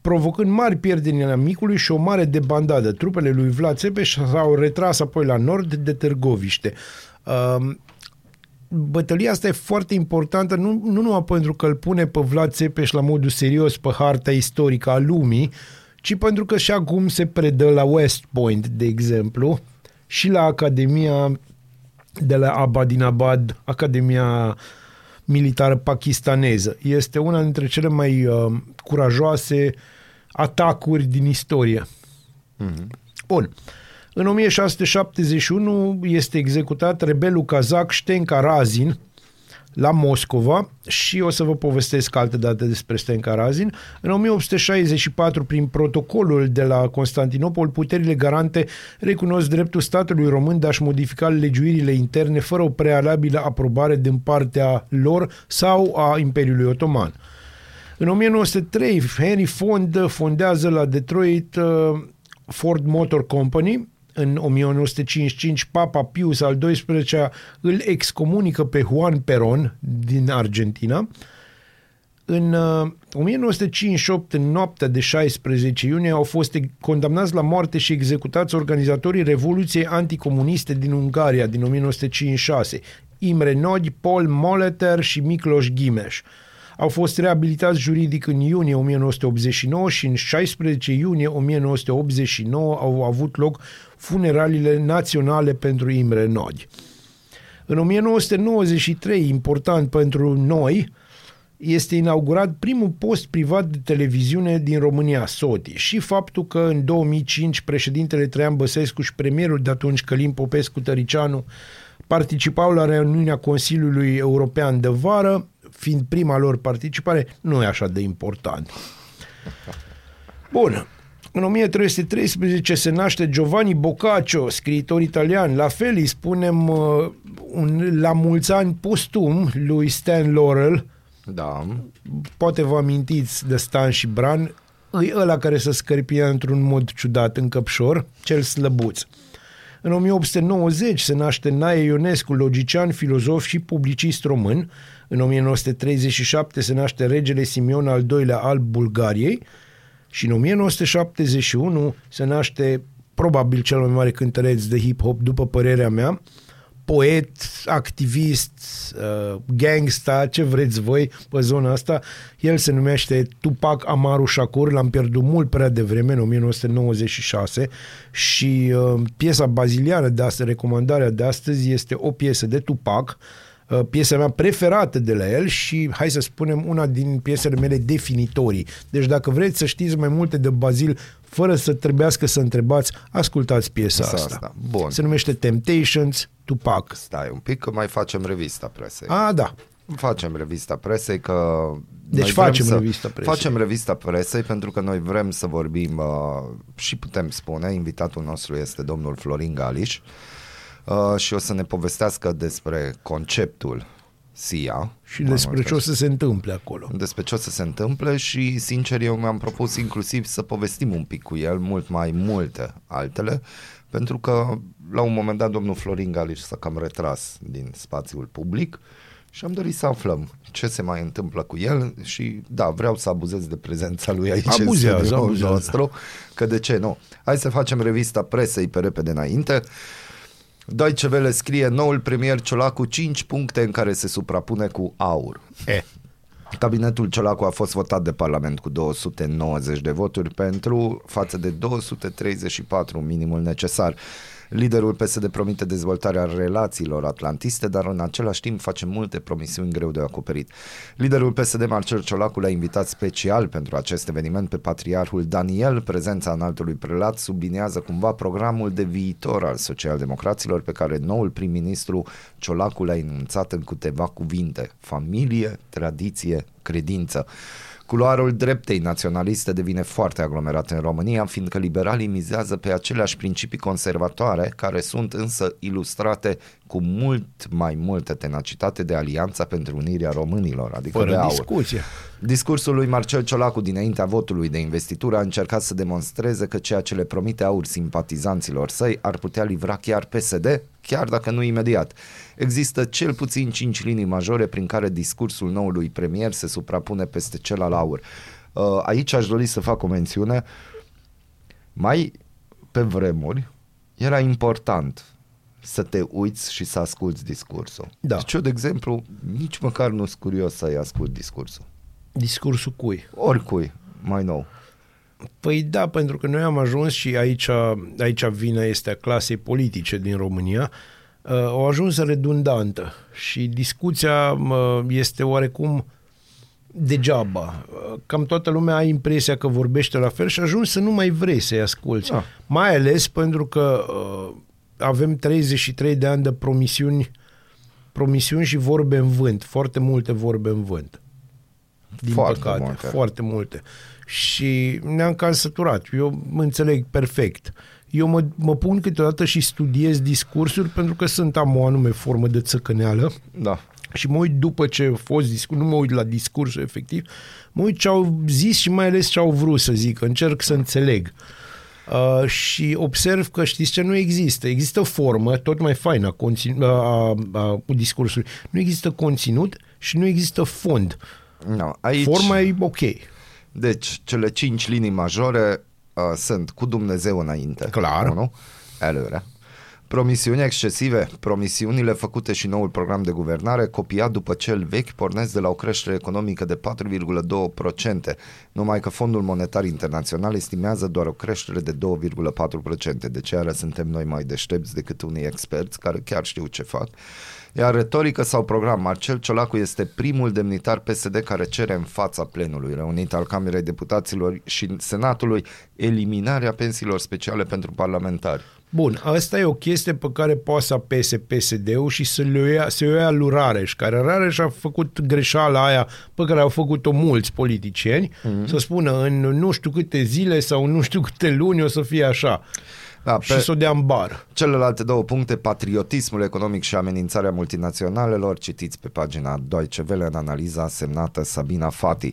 provocând mari pierderi în amicului și o mare debandadă. Trupele lui Vlad Țepeș s-au retras apoi la nord de Târgoviște. Um, bătălia asta e foarte importantă, nu, nu numai pentru că îl pune pe Vlad Țepeș la modul serios pe harta istorică a lumii, ci pentru că și acum se predă la West Point, de exemplu, și la Academia de la Abadinabad, Academia Militară Pakistaneză. Este una dintre cele mai uh, curajoase atacuri din istorie. Bun. În 1671 este executat rebelul kazak Stenka Razin la Moscova și o să vă povestesc altă dată despre Stenka Razin. În 1864, prin protocolul de la Constantinopol, puterile garante recunosc dreptul statului român de a-și modifica legiuirile interne fără o prealabilă aprobare din partea lor sau a Imperiului Otoman. În 1903, Henry Ford fondează la Detroit uh, Ford Motor Company. În 1955, Papa Pius al XII-lea îl excomunică pe Juan Perón din Argentina. În uh, 1958, în noaptea de 16 iunie, au fost condamnați la moarte și executați organizatorii Revoluției Anticomuniste din Ungaria din 1956, Imre Nagy, Paul Molitor și Miklos Gimes. Au fost reabilitați juridic în iunie 1989 și în 16 iunie 1989 au avut loc funeraliile naționale pentru Imre Nagy. În 1993, important pentru noi, este inaugurat primul post privat de televiziune din România, SOTI, și faptul că în 2005 președintele Traian Băsescu și premierul de atunci Călim Popescu Tăricianu participau la reuniunea Consiliului European de vară, fiind prima lor participare, nu e așa de important. Bun. În 1313 se naște Giovanni Boccaccio, scriitor italian. La fel îi spunem uh, un, la mulți ani postum lui Stan Laurel, Da. poate vă amintiți de Stan și Bran, îi ăla care se scărpia într-un mod ciudat în căpșor, cel slăbuț. În 1890 se naște Nae Ionescu, logician, filozof și publicist român. În 1937 se naște regele Simion al II-lea al Bulgariei și în 1971 se naște probabil cel mai mare cântăreț de hip-hop, după părerea mea, poet, activist, uh, gangsta, ce vreți voi pe zona asta. El se numește Tupac Amaru Shakur, l-am pierdut mult prea devreme, în 1996 și uh, piesa baziliană de astăzi, recomandarea de astăzi este o piesă de Tupac, uh, piesa mea preferată de la el și, hai să spunem, una din piesele mele definitorii. Deci dacă vreți să știți mai multe de Bazil, fără să trebuiască să întrebați, ascultați piesa Piesa asta. asta. Bun. Se numește Temptations, Tupac. Stai un pic că mai facem revista presei. A, da. Facem revista presei că... Deci noi vrem facem să, revista presei. Facem revista presei pentru că noi vrem să vorbim uh, și putem spune, invitatul nostru este domnul Florin Galiș uh, și o să ne povestească despre conceptul SIA. Și mai despre mult ce o să se întâmple acolo. despre ce o să se întâmple și sincer eu mi-am propus inclusiv să povestim un pic cu el mult mai multe altele pentru că la un moment dat domnul Florin Galiș s-a cam retras din spațiul public și am dorit să aflăm ce se mai întâmplă cu el și da, vreau să abuzez de prezența lui aici Abuzează, în studioul abuzează. nostru, că de ce nu? Hai să facem revista presei pe repede înainte. Deutsche Welle scrie noul premier Ciolacu 5 puncte în care se suprapune cu aur. E, Cabinetul Ciolacu a fost votat de Parlament cu 290 de voturi pentru față de 234 minimul necesar. Liderul PSD promite dezvoltarea relațiilor atlantiste, dar în același timp face multe promisiuni greu de acoperit. Liderul PSD Marcel Ciolacu l-a invitat special pentru acest eveniment pe patriarhul Daniel. Prezența înaltului prelat subliniază cumva programul de viitor al socialdemocraților pe care noul prim-ministru Ciolacu l-a enunțat în câteva cuvinte. Familie, tradiție, credință. Culoarul dreptei naționaliste devine foarte aglomerat în România, fiindcă liberalii mizează pe aceleași principii conservatoare, care sunt însă ilustrate cu mult mai multă tenacitate de Alianța pentru Unirea Românilor, adică de fără aur. discuție. Discursul lui Marcel Ciolacu dinaintea votului de investitură a încercat să demonstreze că ceea ce le promite aur simpatizanților săi ar putea livra chiar PSD, chiar dacă nu imediat. Există cel puțin cinci linii majore prin care discursul noului premier se suprapune peste cel al aur. Uh, Aici aș dori să fac o mențiune. Mai pe vremuri era important să te uiți și să asculți discursul. Da. Deci eu, de exemplu, nici măcar nu sunt curios să-i ascult discursul. Discursul cui? Oricui, mai nou. Păi da, pentru că noi am ajuns și aici, aici vina este a clasei politice din România, uh, au ajuns redundantă și discuția uh, este oarecum degeaba. Uh, Cam toată lumea are impresia că vorbește la fel și ajungi să nu mai vrei să-i asculți. Ah. Mai ales pentru că uh, avem 33 de ani de promisiuni, promisiuni și vorbe în vânt, foarte multe vorbe în vânt. Din Foarte păcate, multe. foarte multe. Și ne-am cam săturat. Eu mă înțeleg perfect. Eu mă, mă pun câteodată și studiez discursuri pentru că sunt am o anume formă de țăcăneală Da. și mă uit după ce a fost discurs, nu mă uit la discursul efectiv, mă uit ce au zis și mai ales ce au vrut să zică, încerc să înțeleg. Uh, și observ că știți ce nu există. Există formă, tot mai faină a, conțin- a, a, a discursului. Nu există conținut și nu există fond. No, aici, Forma e ok. Deci, cele cinci linii majore uh, sunt cu Dumnezeu înainte. Clar. Unu, allora. Promisiuni excesive. Promisiunile făcute și noul program de guvernare, copiat după cel vechi, pornesc de la o creștere economică de 4,2%, numai că Fondul Monetar Internațional estimează doar o creștere de 2,4%. Deci iară suntem noi mai deștepți decât unii experți care chiar știu ce fac. Iar retorică sau program, Marcel Ciolacu este primul demnitar PSD care cere în fața plenului reunit al Camerei Deputaților și Senatului eliminarea pensiilor speciale pentru parlamentari. Bun, asta e o chestie pe care poate să apese PSD-ul și să le ia, să o ia lui Rareș, care Rareș a făcut greșeala aia pe care au făcut-o mulți politicieni, mm-hmm. să spună în nu știu câte zile sau nu știu câte luni o să fie așa. Da, Și să o dea în bar. Celelalte două puncte, patriotismul economic și amenințarea multinaționalelor, citiți pe pagina Deutsche Welle în analiza semnată Sabina Fati.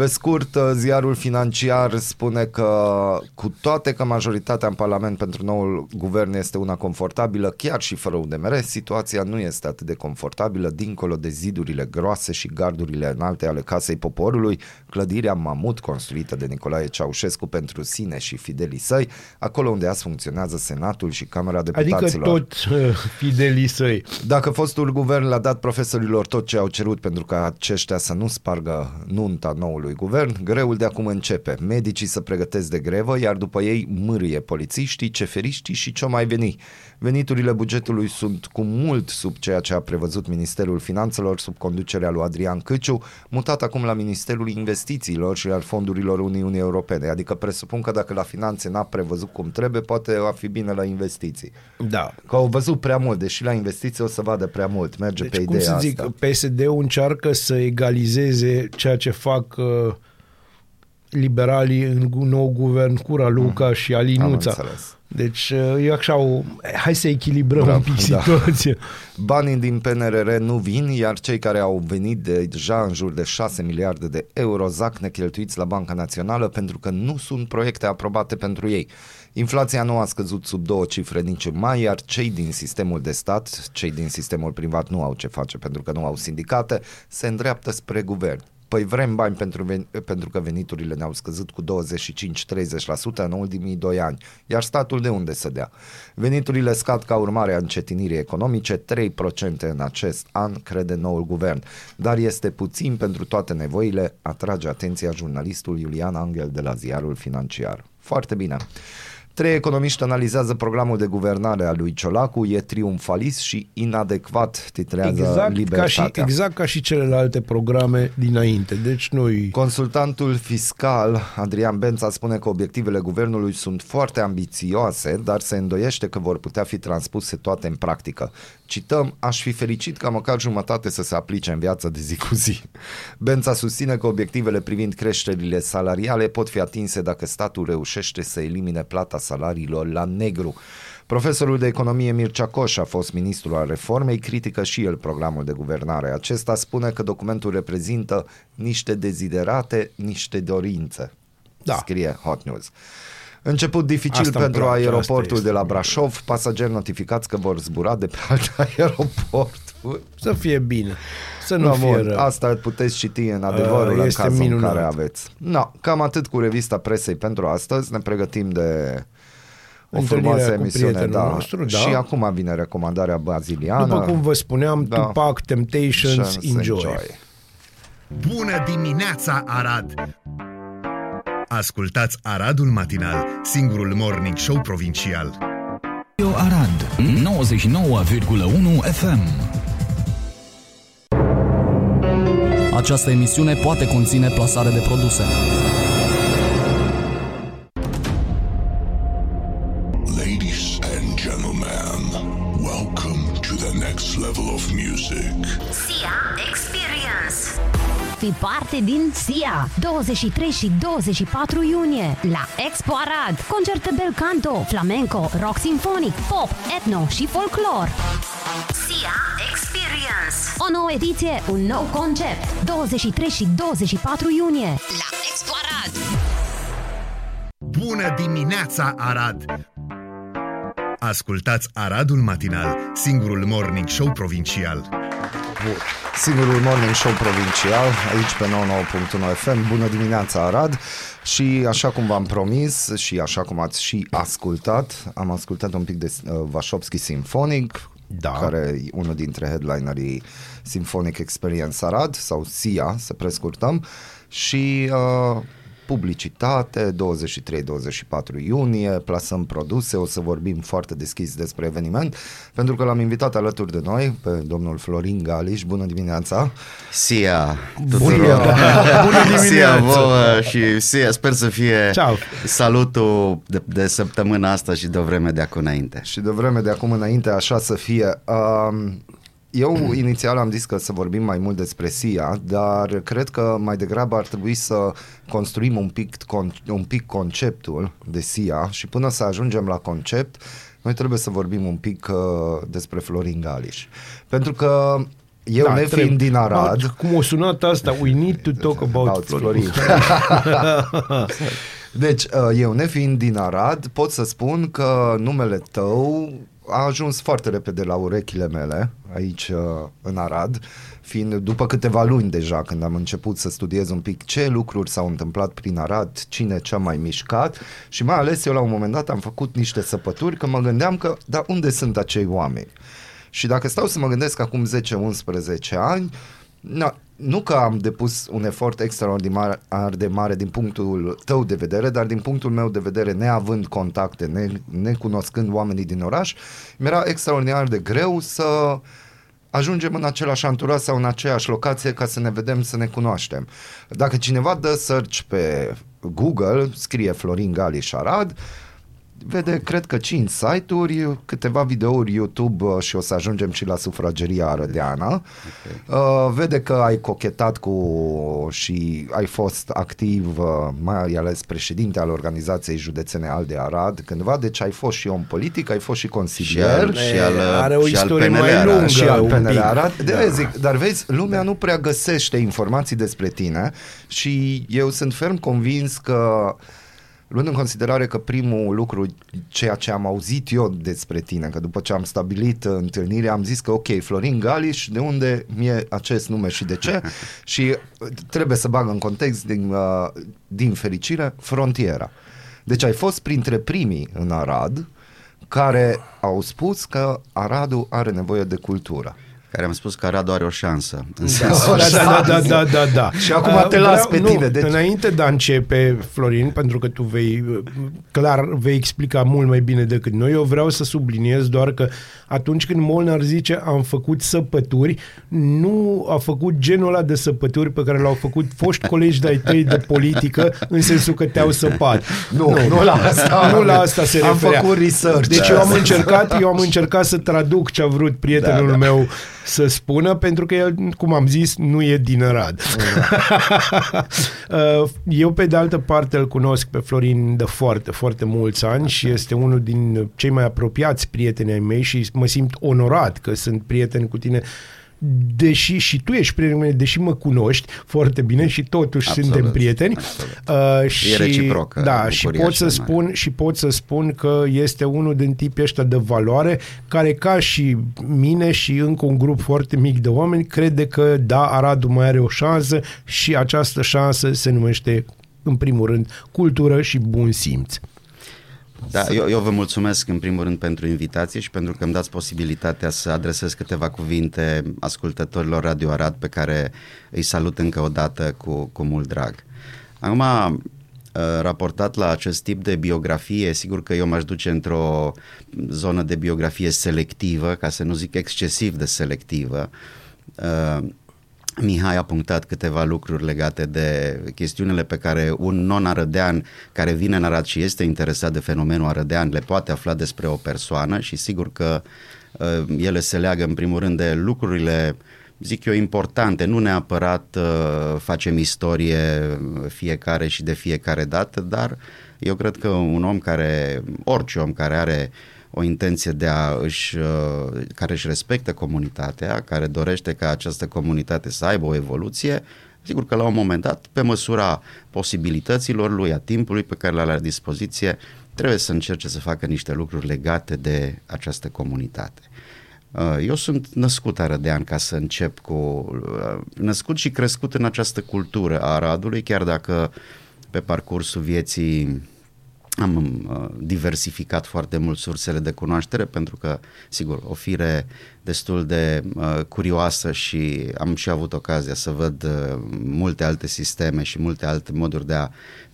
Pe scurt, ziarul financiar spune că cu toate că majoritatea în Parlament pentru noul guvern este una confortabilă, chiar și fără UDMR, situația nu este atât de confortabilă dincolo de zidurile groase și gardurile înalte ale Casei Poporului, clădirea Mamut construită de Nicolae Ceaușescu pentru sine și fidelii săi, acolo unde azi funcționează Senatul și Camera Adică Deputaților. tot uh, fidelii săi. Dacă fostul guvern le-a dat profesorilor tot ce au cerut pentru ca aceștia să nu spargă nunta noului guvern, greul de acum începe. Medicii să pregătesc de grevă, iar după ei mârâie polițiștii, ceferiștii și ce mai veni. Veniturile bugetului sunt cu mult sub ceea ce a prevăzut Ministerul Finanțelor sub conducerea lui Adrian Câciu, mutat acum la Ministerul Investițiilor și al Fondurilor Uniunii Europene. Adică presupun că dacă la finanțe n-a prevăzut cum trebuie, poate va fi bine la investiții. Da. Că au văzut prea mult, deși la investiții o să vadă prea mult. Merge Deci, pe cum ideea să zic, asta. PSD-ul încearcă să egalizeze ceea ce fac uh, liberalii în gu- nou guvern cu Raluca și Am Alinuța. înțeles. Deci e așa o... Hai să echilibrăm Bravo, un pic da. situația. Banii din PNRR nu vin, iar cei care au venit deja în jur de 6 miliarde de euro zac necheltuiți la Banca Națională pentru că nu sunt proiecte aprobate pentru ei. Inflația nu a scăzut sub două cifre nici în mai, iar cei din sistemul de stat, cei din sistemul privat nu au ce face pentru că nu au sindicate, se îndreaptă spre guvern. Păi vrem bani pentru, ven- pentru că veniturile ne-au scăzut cu 25-30% în ultimii 2 ani. Iar statul de unde să dea? Veniturile scad ca urmare a încetinirii economice, 3% în acest an, crede noul guvern. Dar este puțin pentru toate nevoile, atrage atenția jurnalistul Iulian Angel de la ziarul financiar. Foarte bine. Trei economiști analizează programul de guvernare a lui Ciolacu, e triumfalist și inadecvat, titrează Exact ca, Libertatea. și, exact ca și celelalte programe dinainte. Deci noi... Consultantul fiscal Adrian Bența spune că obiectivele guvernului sunt foarte ambițioase, dar se îndoiește că vor putea fi transpuse toate în practică. Cităm, aș fi fericit ca măcar jumătate să se aplice în viața de zi cu zi. Bența susține că obiectivele privind creșterile salariale pot fi atinse dacă statul reușește să elimine plata salariilor la negru. Profesorul de economie Mircea Coș a fost ministru al reformei, critică și el programul de guvernare. Acesta spune că documentul reprezintă niște deziderate, niște dorințe. Da. Scrie Hot News. Început dificil Asta îmi pentru place, asta aeroportul este de la bine. Brașov, pasageri notificați că vor zbura de pe alt <laughs> aeroport. Să fie bine. Să nu No, fie bun, rău. asta puteți citi în adevărul Uh, în este cazul minunat. în care aveți. No, cam atât cu revista presei pentru astăzi. Ne pregătim de o Întâlnirea frumoasă cu emisiune. prietenul Da. nostru, da. Și acum vine recomandarea baziliană. După cum vă spuneam, Da. Tupac, Temptations, Chance, Enjoy. Bună dimineața, Arad! Ascultați Aradul Matinal, singurul morning show provincial. Radio Arad 99,1 FM Această emisiune poate conține plasare de produse. Next level of music. SIA Experience. Fii parte din SIA 23 și 24 iunie la Expo Arad. Concerte bel canto, flamenco, rock sinfonic, pop, etno și folclor. SIA Experience. O nouă ediție, un nou concept 23 și 24 iunie la Expo Arad. Bună dimineața, Arad! Ascultați Aradul Matinal, singurul morning show provincial. Singurul morning show provincial, aici pe 99.1 FM. Bună dimineața, Arad! Și așa cum v-am promis și așa cum ați și ascultat, am ascultat un pic de uh, Vașovski Symphonic, Da. care e unul dintre headlinerii Symphonic Experience Arad, sau SIA, să prescurtăm, și uh, publicitate, 23-24 iunie, plasăm produse, o să vorbim foarte deschis despre eveniment, pentru că l-am invitat alături de noi pe domnul Florin Galiș. Bună dimineața! Sia Bună, tuturor. <laughs> bună Sia dimineața! vouă și Sia, sper să fie Ciao. salutul de, de săptămâna asta și de o vreme de acum înainte. Și de vreme de acum înainte așa să fie. Um, eu inițial am zis că să vorbim mai mult despre SIA, dar cred că mai degrabă ar trebui să construim un pic, con- un pic conceptul de SIA și până să ajungem la concept, noi trebuie să vorbim un pic uh, despre Florin Galiș. Pentru că eu, da, nefiind trebuie. din Arad, Bă, Cum o sunat asta? We need to talk about, About Florin. <laughs> Deci, uh, eu nefiind din Arad, pot să spun că numele tău a ajuns foarte repede la urechile mele, aici uh, în Arad, fiind după câteva luni deja, când am început să studiez un pic ce lucruri s-au întâmplat prin Arad, cine ce-a mai mișcat și mai ales eu la un moment dat am făcut niște săpături că mă gândeam că, dar unde sunt acei oameni? Și dacă stau să mă gândesc acum 10-11 ani, na, nu că am depus un efort extraordinar de mare din punctul tău de vedere, dar din punctul meu de vedere, neavând contacte, ne, necunoscând oamenii din oraș, mi-era extraordinar de greu să ajungem în același anturaj sau în aceeași locație ca să ne vedem, să ne cunoaștem. Dacă cineva dă search pe Google, scrie Florin Galiș Șarad, vede, cred că 5 site-uri, câteva videouri YouTube uh, și o să ajungem și la sufrageria arădeană. Okay. Uh, vede că ai cochetat cu și ai fost activ, uh, mai ales președinte al organizației județene al de Arad cândva, deci ai fost și om politic, ai fost și consilier. Și al, și al, Are o și al istorie PNL mai Arad. lungă. și al un PNL pic. Arad. De da. zic, dar vezi, lumea nu prea găsește informații despre tine și eu sunt ferm convins că luând în considerare că primul lucru, ceea ce am auzit eu despre tine, că după ce am stabilit întâlnirea, am zis că ok, Florin Galiș, de unde mie acest nume și de ce? <laughs> și uh, trebuie să bag în context, din, uh, din fericire, frontiera. Deci ai fost printre primii în Arad care au spus că Aradul are nevoie de cultură. Care am spus că Radu are o șansă. În Da, sensul da, da, da, da, da, da. Și acum Uh, te las pe nu, tine, deci- Înainte de a începe, Florin, pentru că tu vei, uh, clar, vei explica mult mai bine decât noi, eu vreau să subliniez doar că atunci când Molnar zice am făcut săpături, nu a făcut genul ăla de săpături pe care l-au făcut foști colegi de-ai tăi de politică, în sensul că te-au săpat. Nu, nu la asta. Nu la asta se Am referea. făcut research. Deci Da. eu am încercat, eu am încercat să traduc ce a vrut prietenul Da, da. meu să spună, pentru că el, cum am zis, nu e din Arad. <laughs> Uh, eu, pe de altă parte, îl cunosc pe Florin de foarte, foarte mulți ani și este unul din cei mai apropiați prieteni ai mei și mă simt onorat că sunt prieten cu tine deși și tu ești prietenul meu, deși mă cunoști foarte bine și totuși Absolut, suntem prieteni. absolut. Uh, și, reciprocă Da, și bucuria pot să cea mare. spun și pot să spun că este unul din tipii ăștia de valoare care ca și mine și încă un grup foarte mic de oameni crede că da, Aradul mai are o șansă și această șansă se numește în primul rând cultură și bun simț. Da, eu, eu vă mulțumesc în primul rând pentru invitație și pentru că îmi dați posibilitatea să adresez câteva cuvinte ascultătorilor Radio Arad pe care îi salut încă o dată cu, cu mult drag. Acum, uh, raportat la acest tip de biografie, sigur că eu m-aș duce într-o zonă de biografie selectivă, ca să nu zic excesiv de selectivă. Uh, Mihai a punctat câteva lucruri legate de chestiunile pe care un non-arădean care vine în Arad și este interesat de fenomenul arădean le poate afla despre o persoană și sigur că uh, ele se leagă în primul rând de lucrurile zic eu importante, nu neapărat uh, facem istorie fiecare și de fiecare dată, dar eu cred că un om care, orice om care are o intenție de a își, uh, care își respectă comunitatea, care dorește ca această comunitate să aibă o evoluție, sigur că la un moment dat, pe măsura posibilităților lui, a timpului pe care le are la dispoziție, trebuie să încerce să facă niște lucruri legate de această comunitate. Uh, Eu sunt născut arădean ca să încep cu... uh, Născut și crescut în această cultură a Aradului, chiar dacă pe parcursul vieții am uh, diversificat foarte mult sursele de cunoaștere pentru că, sigur, o fire destul de uh, curioasă și am și avut ocazia să văd uh, multe alte sisteme și multe alte moduri de a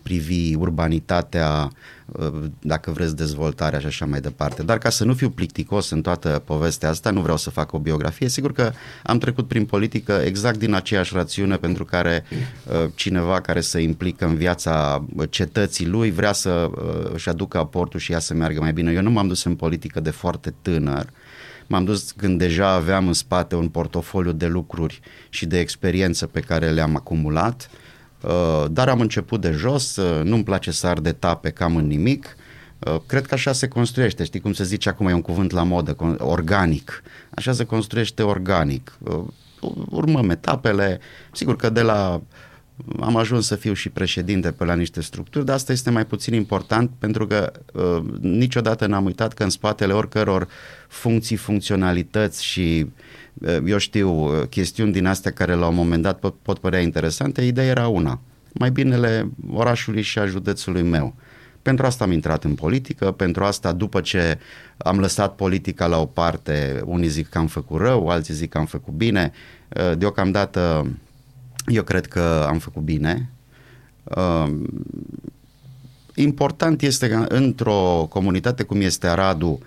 privi urbanitatea, uh, dacă vreți dezvoltarea și așa mai departe. Dar ca să nu fiu plicticos în toată povestea asta, nu vreau să fac o biografie, sigur că am trecut prin politică exact din aceeași rațiune pentru care uh, cineva care se implică în viața cetății lui vrea să uh, își aducă aportul și ea să meargă mai bine. Eu nu m-am dus în politică de foarte tânăr, M-am dus când deja aveam în spate un portofoliu de lucruri și de experiență pe care le-am acumulat, uh, dar am început de jos, uh, nu-mi place să ard etape cam în nimic, Uh, Cred că așa se construiește, știi cum se zice acum, e un cuvânt la modă, con- organic. Așa se construiește organic. Uh, Urmăm etapele, sigur că de la am ajuns să fiu și președinte pe la niște structuri, dar asta este mai puțin important pentru că uh, niciodată n-am uitat că în spatele oricăror funcții, funcționalități și uh, eu știu uh, chestiuni din astea care la un moment dat pot, pot părea interesante, ideea era una. Mai binele orașului și a județului meu. Pentru asta am intrat în politică, pentru asta după ce am lăsat politica la o parte, unii zic că am făcut rău, alții zic că am făcut bine. Uh, Deocamdată eu cred că am făcut bine. Uh, Important este că într-o comunitate cum este Aradu, uh,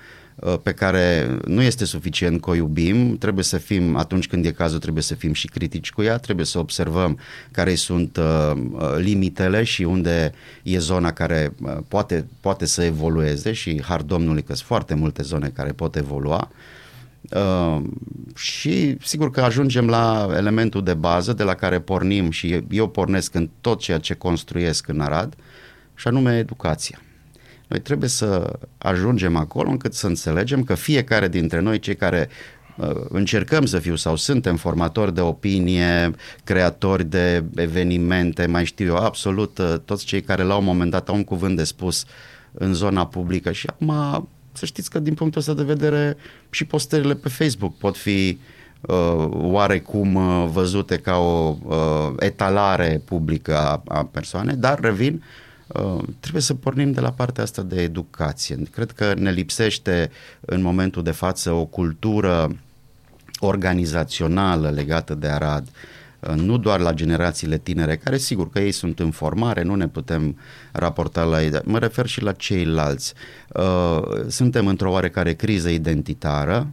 pe care nu este suficient că o iubim, trebuie să fim, atunci când e cazul, trebuie să fim și critici cu ea, trebuie să observăm care sunt uh, uh, limitele și unde e zona care uh, poate, poate să evolueze și har Domnului că sunt foarte multe zone care pot evolua. Uh, și sigur că ajungem la elementul de bază de la care pornim și eu pornesc în tot ceea ce construiesc în Arad și anume educația. Noi trebuie să ajungem acolo încât să înțelegem că fiecare dintre noi, cei care uh, încercăm să fiu sau suntem formatori de opinie, creatori de evenimente, mai știu eu, absolut uh, toți cei care la un moment dat au un cuvânt de spus în zona publică. Și acum să știți că din punctul ăsta de vedere și postările pe Facebook pot fi uh, oarecum uh, văzute ca o uh, etalare publică a, a persoanei, dar revin, uh, trebuie să pornim de la partea asta de educație. Cred că ne lipsește în momentul de față o cultură organizațională legată de Arad, uh, nu doar la generațiile tinere, care sigur că ei sunt în formare, nu ne putem raporta la ei, dar mă refer și la ceilalți. Uh, suntem într-o oarecare criză identitară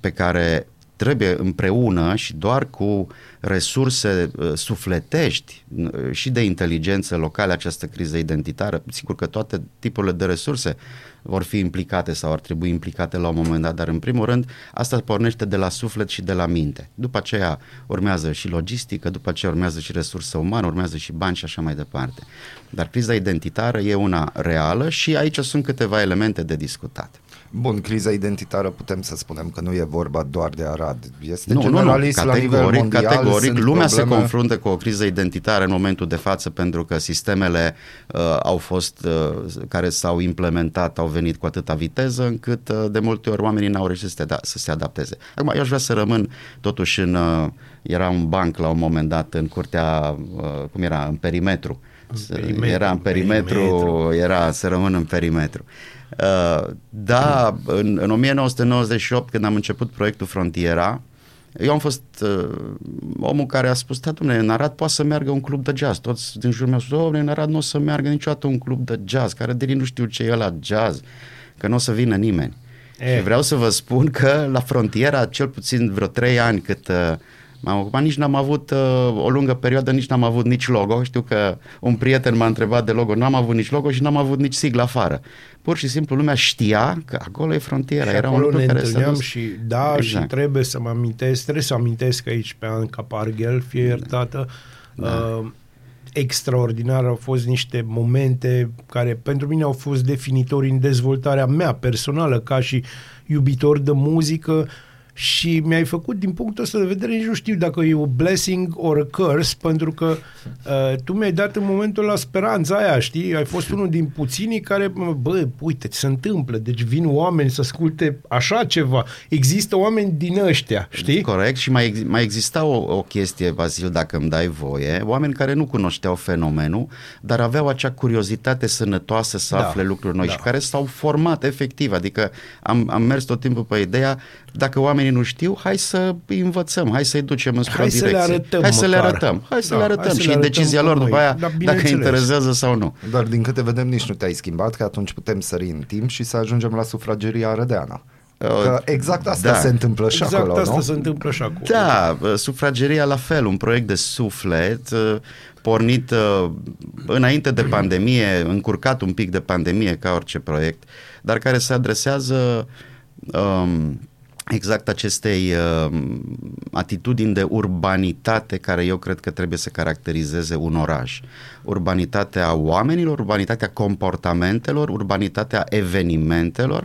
pe care trebuie împreună și doar cu resurse uh, sufletești uh, și de inteligență locale această criză identitară. Sigur că toate tipurile de resurse vor fi implicate sau ar trebui implicate la un moment dat, dar în primul rând asta pornește de la suflet și de la minte. După aceea urmează și logistică, după aceea urmează și resurse umane, urmează și bani și așa mai departe. Dar criza identitară e una reală și aici sunt câteva elemente de discutat. Bun, criza identitară putem să spunem că nu e vorba doar de Arad. Este nu, generalist nu, nu. Categoric, la nivel mondial. Categoric, sunt lumea probleme... se confruntă cu o criză identitară în momentul de față pentru că sistemele uh, au fost, uh, care s-au implementat, au venit cu atâta viteză încât uh, de multe ori oamenii n-au reușit să, te da, să se adapteze. Acum, eu aș vrea să rămân totuși în... Uh, era un banc la un moment dat în curtea, uh, cum era, în perimetru. În perimetru era în perimetru, perimetru, era să rămân în perimetru. Uh, da, în, în 1998, când am început proiectul Frontiera, eu am fost uh, omul care a spus, da, domnule, în Arad poate să meargă un club de jazz. Toți din jurul meu spus, domnule, în Arad nu o să meargă niciodată un club de jazz, care de nu știu ce e la jazz, că nu o să vină nimeni. E. Și vreau să vă spun că la frontiera, cel puțin vreo trei ani cât uh, M-am ocupat, nici n-am avut uh, o lungă perioadă, nici n-am avut nici logo. Știu că un prieten m-a întrebat de logo, n-am avut nici logo și n-am avut nici sigla afară. Pur și simplu lumea știa că acolo e frontiera. Și Era un acolo lucru ne care s-a întâlneam dus. și da, exact. și trebuie să mă amintesc, trebuie să amintesc aici pe Anca Parghel, fie iertată. Da. Uh, extraordinar, au fost niște momente care pentru mine au fost definitori în dezvoltarea mea personală ca și iubitor de muzică și mi-ai făcut din punctul ăsta de vedere, nici nu știu dacă e o blessing or a curse, pentru că uh, tu mi-ai dat în momentul la speranța aia, știi? Ai fost unul din puținii care, bă, uite, se întâmplă, deci vin oameni să asculte așa ceva. Există oameni din ăștia, știi? Corect și mai, ex- mai exista o, o chestie, Vasil, dacă îmi dai voie, oameni care nu cunoșteau fenomenul, dar aveau acea curiozitate sănătoasă să Da, afle lucruri noi da. și care s-au format efectiv, adică am, am mers tot timpul pe ideea, dacă oamenii nu știu, hai să îi învățăm, hai să-i ducem înspre Hai o să le direcție. arătăm hai să le măcar. arătăm, hai să Da, le hai arătăm să și le în arătăm decizia cu lor noi. după aia, Da, dacă bineînțeles. interesează sau nu. Dar din câte vedem nici nu te-ai schimbat, că atunci putem sări în timp și să ajungem la sufrageria Arădeana. Că exact asta da. se întâmplă și Exact acolo, asta nu? se întâmplă și acolo. Da, uh, sufrageria la fel, un proiect de suflet uh, pornit uh, înainte de pandemie, încurcat un pic de pandemie ca orice proiect, dar care se adresează um, exact acestei uh, atitudini de urbanitate care eu cred că trebuie să caracterizeze un oraș. Urbanitatea oamenilor, urbanitatea comportamentelor, urbanitatea evenimentelor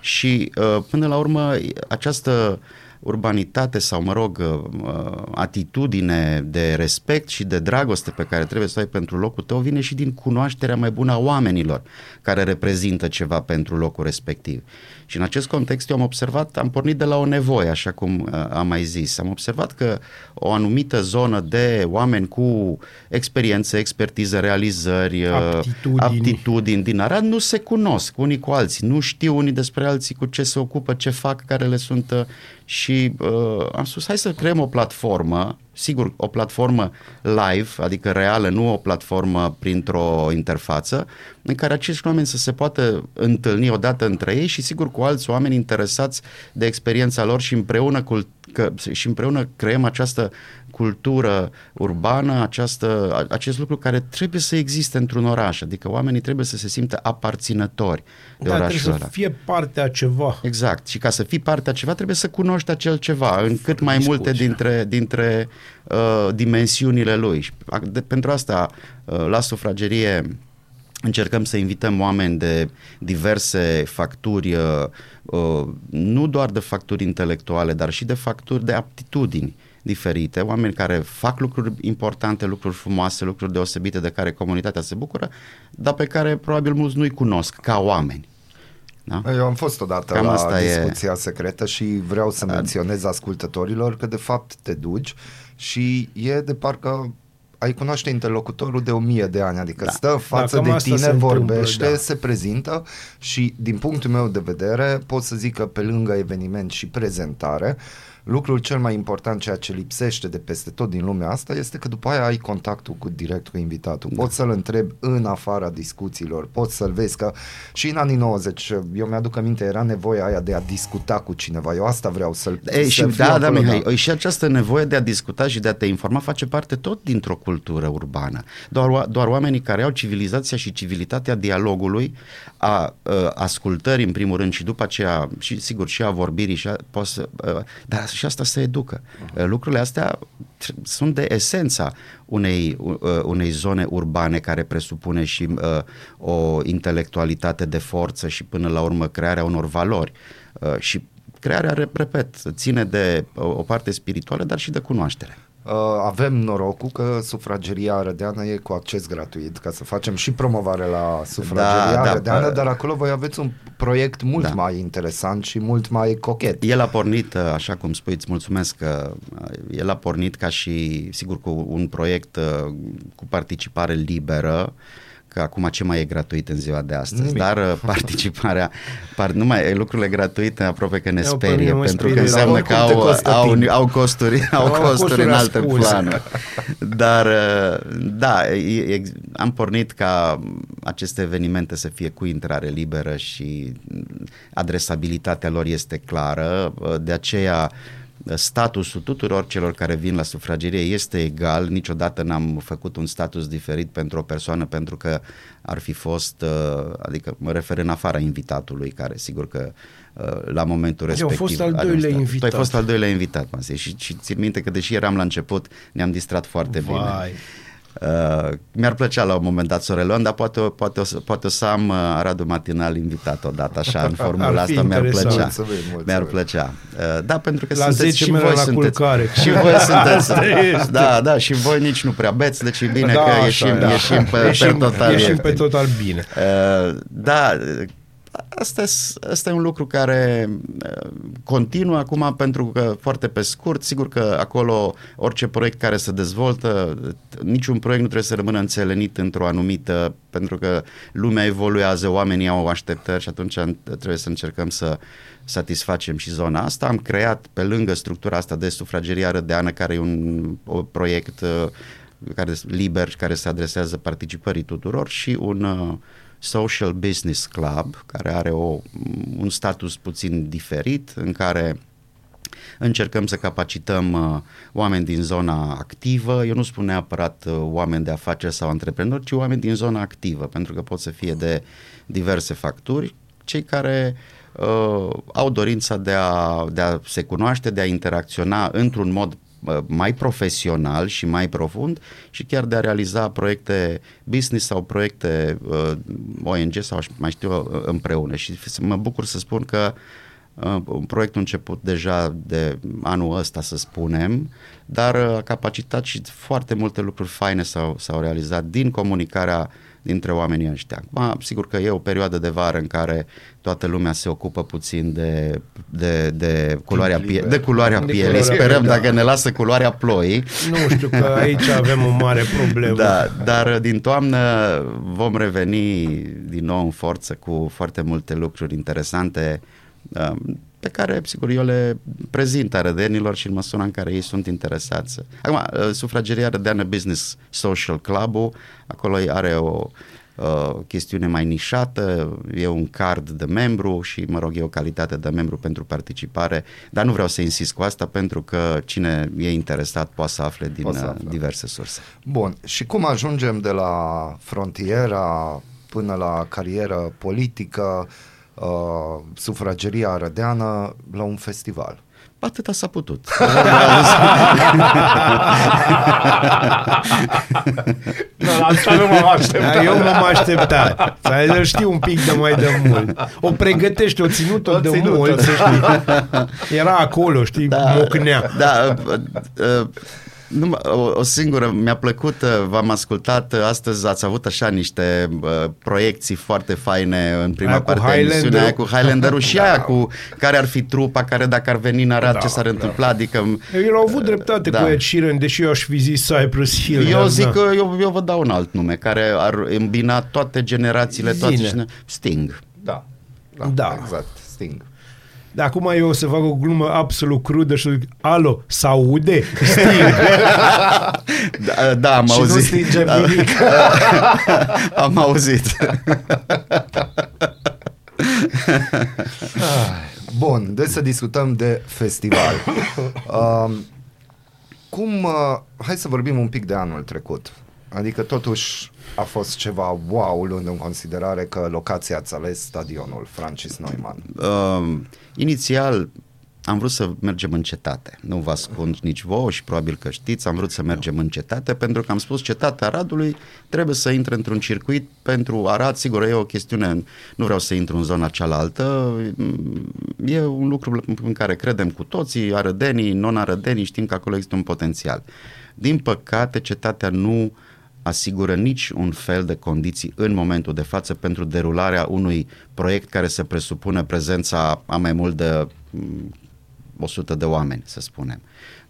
și uh, până la urmă această urbanitate sau, mă rog, uh, atitudine de respect și de dragoste pe care trebuie să o ai pentru locul tău vine și din cunoașterea mai bună a oamenilor care reprezintă ceva pentru locul respectiv. Și în acest context eu am observat, am pornit de la o nevoie, așa cum uh, am mai zis. Am observat că o anumită zonă de oameni cu experiență, expertiză, realizări, uh, Aptitudini. aptitudini din Arad nu se cunosc unii cu alții, nu știu unii despre alții cu ce se ocupă, ce fac, care le sunt uh, și uh, am spus hai să creăm o platformă sigur, o platformă live, adică reală, nu o platformă printr-o interfață, în care acești oameni să se poată întâlni odată între ei și sigur cu alți oameni interesați de experiența lor și împreună, cult- că, și împreună creăm această cultură urbană, această, acest lucru care trebuie să existe într-un oraș, adică oamenii trebuie să se simtă aparținători de Da, orașul trebuie ăla. să fie parte a ceva. Exact. Și ca să fii parte a ceva, trebuie să cunoști acel ceva în cât mai multe dintre, dintre uh, dimensiunile lui. Și ac- de, pentru asta, uh, la sufragerie, încercăm să invităm oameni de diverse facturi, uh, uh, nu doar de facturi intelectuale, dar și de facturi de aptitudini diferite, oameni care fac lucruri importante, lucruri frumoase, lucruri deosebite de care comunitatea se bucură, dar pe care probabil mulți nu-i cunosc ca oameni. Da? Eu am fost odată Cam la asta e- discuția secretă și vreau să menționez ascultătorilor că de fapt te duci și e de parcă ai cunoaște interlocutorul de o mie de ani, adică da. stă în față cam de asta se tine, întâmplă, vorbește, da. se prezintă și din punctul meu de vedere pot să zic că pe lângă eveniment și prezentare, lucrul cel mai important, ceea ce lipsește de peste tot din lumea asta, este că după aia ai contactul cu direct cu invitatul. Da. Poți să-l întrebi în afara discuțiilor, poți să-l vezi că și în anii 90, eu mi-aduc aminte, era nevoia aia de a discuta cu cineva. Eu asta vreau să-l Ei, să și fiu da, da, acolo, Mihai, și această nevoie de a discuta și de a te informa face parte tot dintr-o cultură urbană. Doar, oa- doar oamenii care au civilizația și civilitatea dialogului, a, a ascultării în primul rând și după aceea, și sigur, și a vorbirii, și a, pot să, a, dar și asta se educă. Uh-huh. Lucrurile astea tr- sunt de esența unei, uh, unei zone urbane care presupune și uh, o intelectualitate de forță și până la urmă crearea unor valori. Uh, și crearea, re- repet, ține de o o parte spirituală, dar și de cunoaștere. Uh, avem norocul că sufrageria Arădeană e cu acces gratuit, ca să facem și promovare la sufrageria Da, da, Arădeană, uh, dar acolo voi aveți un proiect mult Da. mai interesant și mult mai cochet. El a pornit, uh, așa cum spui, îți mulțumesc că uh, el a pornit ca și, sigur, cu un proiect uh, cu participare liberă, că acum ce mai e gratuit în ziua de astăzi, Nimic. dar uh, participarea, <laughs> par, nu mai e lucrurile gratuite aproape că ne Eu, pe sperie, mine mă pentru că sperie, înseamnă dar că oricum te au, costă au, timp. au costuri, au Au costuri costuri în alte ascunse. planuri. Dar, uh, da, e- e- am pornit ca aceste evenimente să fie cu intrare liberă și adresabilitatea lor este clară, uh, de aceea uh, statusul tuturor celor care vin la sufragerie este egal, niciodată n-am făcut un status diferit pentru o persoană pentru că ar fi fost, uh, adică mă refer în afara invitatului, care sigur că uh, la momentul Eu am respectiv... fost al are un doilea statut. invitat. Tu ai fost al doilea invitat, Masei, și, și țin minte că deși eram la început, ne-am distrat foarte bine. Vai. Uh, mi-ar plăcea la un moment dat să o reluăm, dar poate, o- poate, o, să- poate o să am uh, Aradul Matinal invitat odată, așa, în <laughs> formula Ar fi asta, mi-ar interesant. plăcea. Mulțumim, mulțumim. Mi-ar plăcea. Uh, da, pentru că La sunteți 10 și mere voi la sunteți. culcare. Și voi <laughs> sunteți. Asta este. da, da, și voi nici nu prea beți, deci e bine Da, că așa ieșim, e, da. ieșim pe, ieșim, pe total. ieșim pe ieftin. total bine. Uh, da, asta, e- asta e un lucru care uh, continuă acum pentru că foarte pe scurt, sigur că acolo orice proiect care se dezvoltă, niciun proiect nu trebuie să rămână înțelenit într-o anumită, pentru că lumea evoluează, oamenii au așteptări și atunci trebuie să încercăm să satisfacem și zona asta. Am creat pe lângă structura asta de sufrageria rădeană, care e un, un proiect uh, care liber și care se adresează participării tuturor și un uh, Social Business Club care are o, un status puțin diferit în care încercăm să capacităm uh, oameni din zona activă, eu nu spun neapărat uh, oameni de afaceri sau antreprenori, ci oameni din zona activă, pentru că pot să fie de diverse facturi, cei care uh, au dorința de a, de a se cunoaște, de a interacționa într-un mod uh, mai profesional și mai profund și chiar de a realiza proiecte business sau proiecte uh, ONG sau aș- mai știu eu, uh, împreună. Și f- mă bucur să spun că uh, un proiect început deja de anul ăsta să spunem, dar uh, a capacitat și foarte multe lucruri faine s-au, s-au realizat din comunicarea dintre oamenii ăștia. Acum, sigur că e o perioadă de vară în care toată lumea se ocupă puțin de, de, de, culoarea, pie, liber. de culoarea De pielii. culoarea Sperăm pielii, da. dacă ne lasă culoarea ploii. Nu știu că aici avem o mare problemă. Da, dar din toamnă vom reveni din nou în forță cu foarte multe lucruri interesante. Um, pe care, sigur, eu le prezint arădenilor și în măsura în care ei sunt interesați. Acum, uh, sufrageria Arădeană Business Social Club-ul, acolo are o uh, chestiune mai nișată, e un card de membru și, mă rog, e o calitate de membru pentru participare, dar nu vreau să insist cu asta pentru că cine e interesat poate să afle din Poate să uh, afle. diverse surse. Bun, și cum ajungem de la frontiera până la carieră politică, uh, sufrageria arădeană, la un festival? Atâta s-a putut. <laughs> Da, la asta nu m-am așteptat. Da, eu m-am așteptat. Să îl știu un pic de mai de mult. O pregătește, o ținut-o O de ținut-o, mult, da. să știi. Era acolo, știi, da, mocnea. Da, uh, uh, numai, o, o singură, mi-a plăcut, uh, v-am ascultat, uh, astăzi ați avut așa niște uh, proiecții foarte faine în prima Aia cu parte a emisiunii, Highlander-ul. aia cu Highlander-ul și aia cu <laughs> care ar fi trupa, care dacă ar veni în Arad, Da, ce s-ar întâmpla, adică... Eu au avut dreptate Da. cu Ed Sheeran, deși eu aș fi zis Cypress Hill. Eu dar zic da. că eu, eu vă dau un alt nume care ar îmbina toate generațiile, toate Zine. cine... Sting. Da. Da. Exact, Sting. Dar acum eu o să fac o glumă absolut crudă și zic, alo, s-aude? Sting. <laughs> Da, da am Și nu auzit. stingem Da. nimic. <laughs> am auzit. Bun, deci să discutăm de festival. Um, cum, uh, hai să vorbim un pic de anul trecut. Adică totuși a fost ceva wow luând în considerare că locația ați ales stadionul Francis Neumann. Uh, inițial am vrut să mergem în cetate. Nu vă ascund nici vouă și probabil că știți, am vrut să mergem în cetate pentru că am spus cetatea Aradului trebuie să intre într-un circuit pentru Arad, sigur e o chestiune, nu vreau să intru în zona cealaltă, e un lucru în care credem cu toții, arădenii, non-arădenii, știm că acolo există un potențial. Din păcate, cetatea nu asigură nici un fel de condiții în momentul de față pentru derularea unui proiect care să presupună prezența a mai mult de mm, 100 de oameni, să spunem.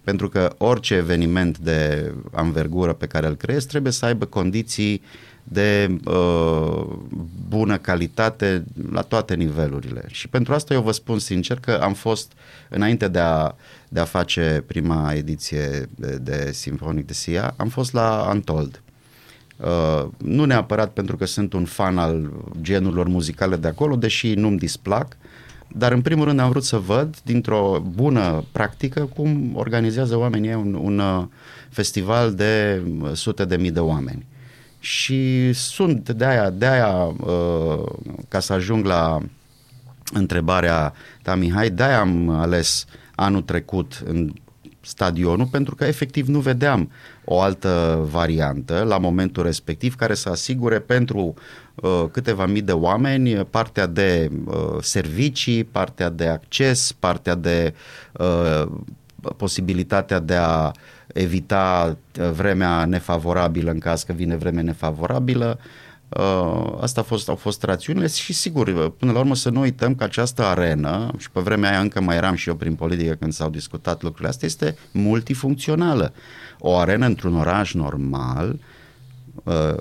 Pentru că orice eveniment de anvergură pe care îl creezi trebuie să aibă condiții de uh, bună calitate la toate nivelurile. Și pentru asta eu vă spun sincer că am fost, înainte de a, de a face prima ediție de, de Symphonic de Sia, am fost la Untold. Uh, nu neapărat pentru că sunt un fan al genurilor muzicale de acolo, deși nu-mi displac, dar în primul rând am vrut să văd dintr-o bună practică cum organizează oamenii un, un uh, festival de uh, sute de mii de oameni. Și sunt de aia, de aia uh, ca să ajung la întrebarea ta, Mihai, de-aia am ales anul trecut în stadionul, pentru că efectiv nu vedeam o altă variantă la momentul respectiv care să asigure pentru uh, câteva mii de oameni partea de uh, servicii, partea de acces, partea de uh, posibilitatea de a evita uh, vremea nefavorabilă în caz că vine vreme nefavorabilă. Uh, asta a fost, au fost rațiunile și sigur, uh, până la urmă să nu uităm că această arenă, și pe vremea aia încă mai eram și eu prin politică când s-au discutat lucrurile astea, este multifuncțională. O arenă într-un oraș normal uh,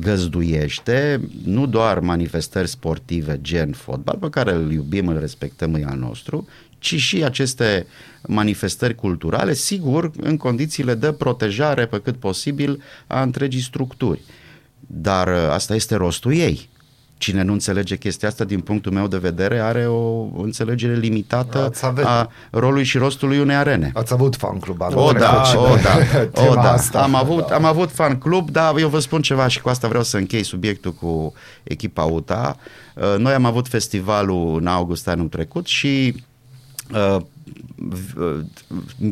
găzduiește nu doar manifestări sportive gen fotbal, pe care îl iubim, îl respectăm, e al nostru, ci și aceste manifestări culturale, sigur, în condițiile de protejare pe cât posibil a întregii structuri. Dar uh, asta este rostul ei. Cine nu înțelege chestia asta, din punctul meu de vedere, are o înțelegere limitată Ați avut- a rolului și rostului unei arene. Ați avut fan club anul O, da, trecut și o, pe da, <laughs> tema o, da. asta. Am avut, am avut fan club, dar eu vă spun ceva și cu asta vreau să închei subiectul cu echipa UTA. Uh, Noi am avut festivalul în august anul trecut și uh, v- uh,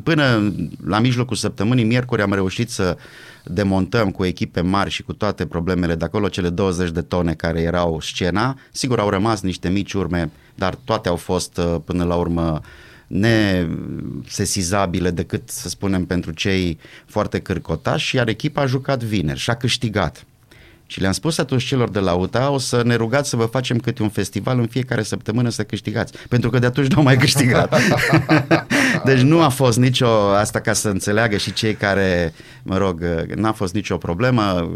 până la mijlocul săptămânii, miercuri, am reușit să demontăm cu echipe mari și cu toate problemele de acolo, cele 20 de tone care erau scena. Sigur, au rămas niște mici urme, dar toate au fost uh, până la urmă nesesizabile decât, să spunem, pentru cei foarte cârcotași, iar echipa a jucat vineri și a câștigat. Și le-am spus atunci celor de la UTA, o să ne rugați să vă facem câte un festival în fiecare săptămână să câștigați. Pentru că de atunci nu au mai câștigat. <laughs> deci nu a fost nicio, asta ca să înțeleagă și cei care, mă rog, n-a fost nicio problemă.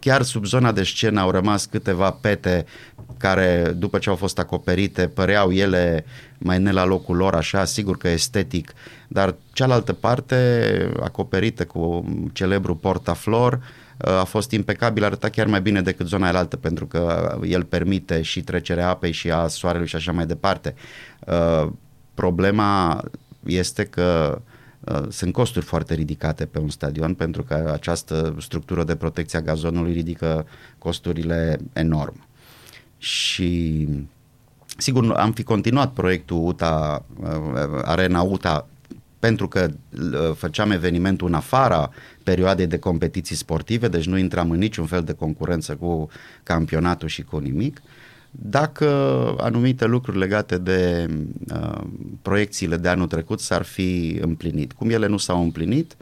Chiar sub zona de scenă au rămas câteva pete care după ce au fost acoperite păreau ele mai ne la locul lor așa, sigur că estetic, dar cealaltă parte acoperită cu celebru portaflor a fost impecabil, arăta chiar mai bine decât zona alaltă pentru că el permite și trecerea apei și a soarelui și așa mai departe. Uh, problema este că uh, sunt costuri foarte ridicate pe un stadion pentru că această structură de protecție a gazonului ridică costurile enorm. Și sigur am fi continuat proiectul UTA, uh, Arena UTA pentru că făceam evenimentul în afara perioadei de competiții sportive, deci nu intram în niciun fel de concurență cu campionatul și cu nimic. Dacă anumite lucruri legate de uh, proiecțiile de anul trecut s-ar fi împlinit, cum ele nu s-au împlinit,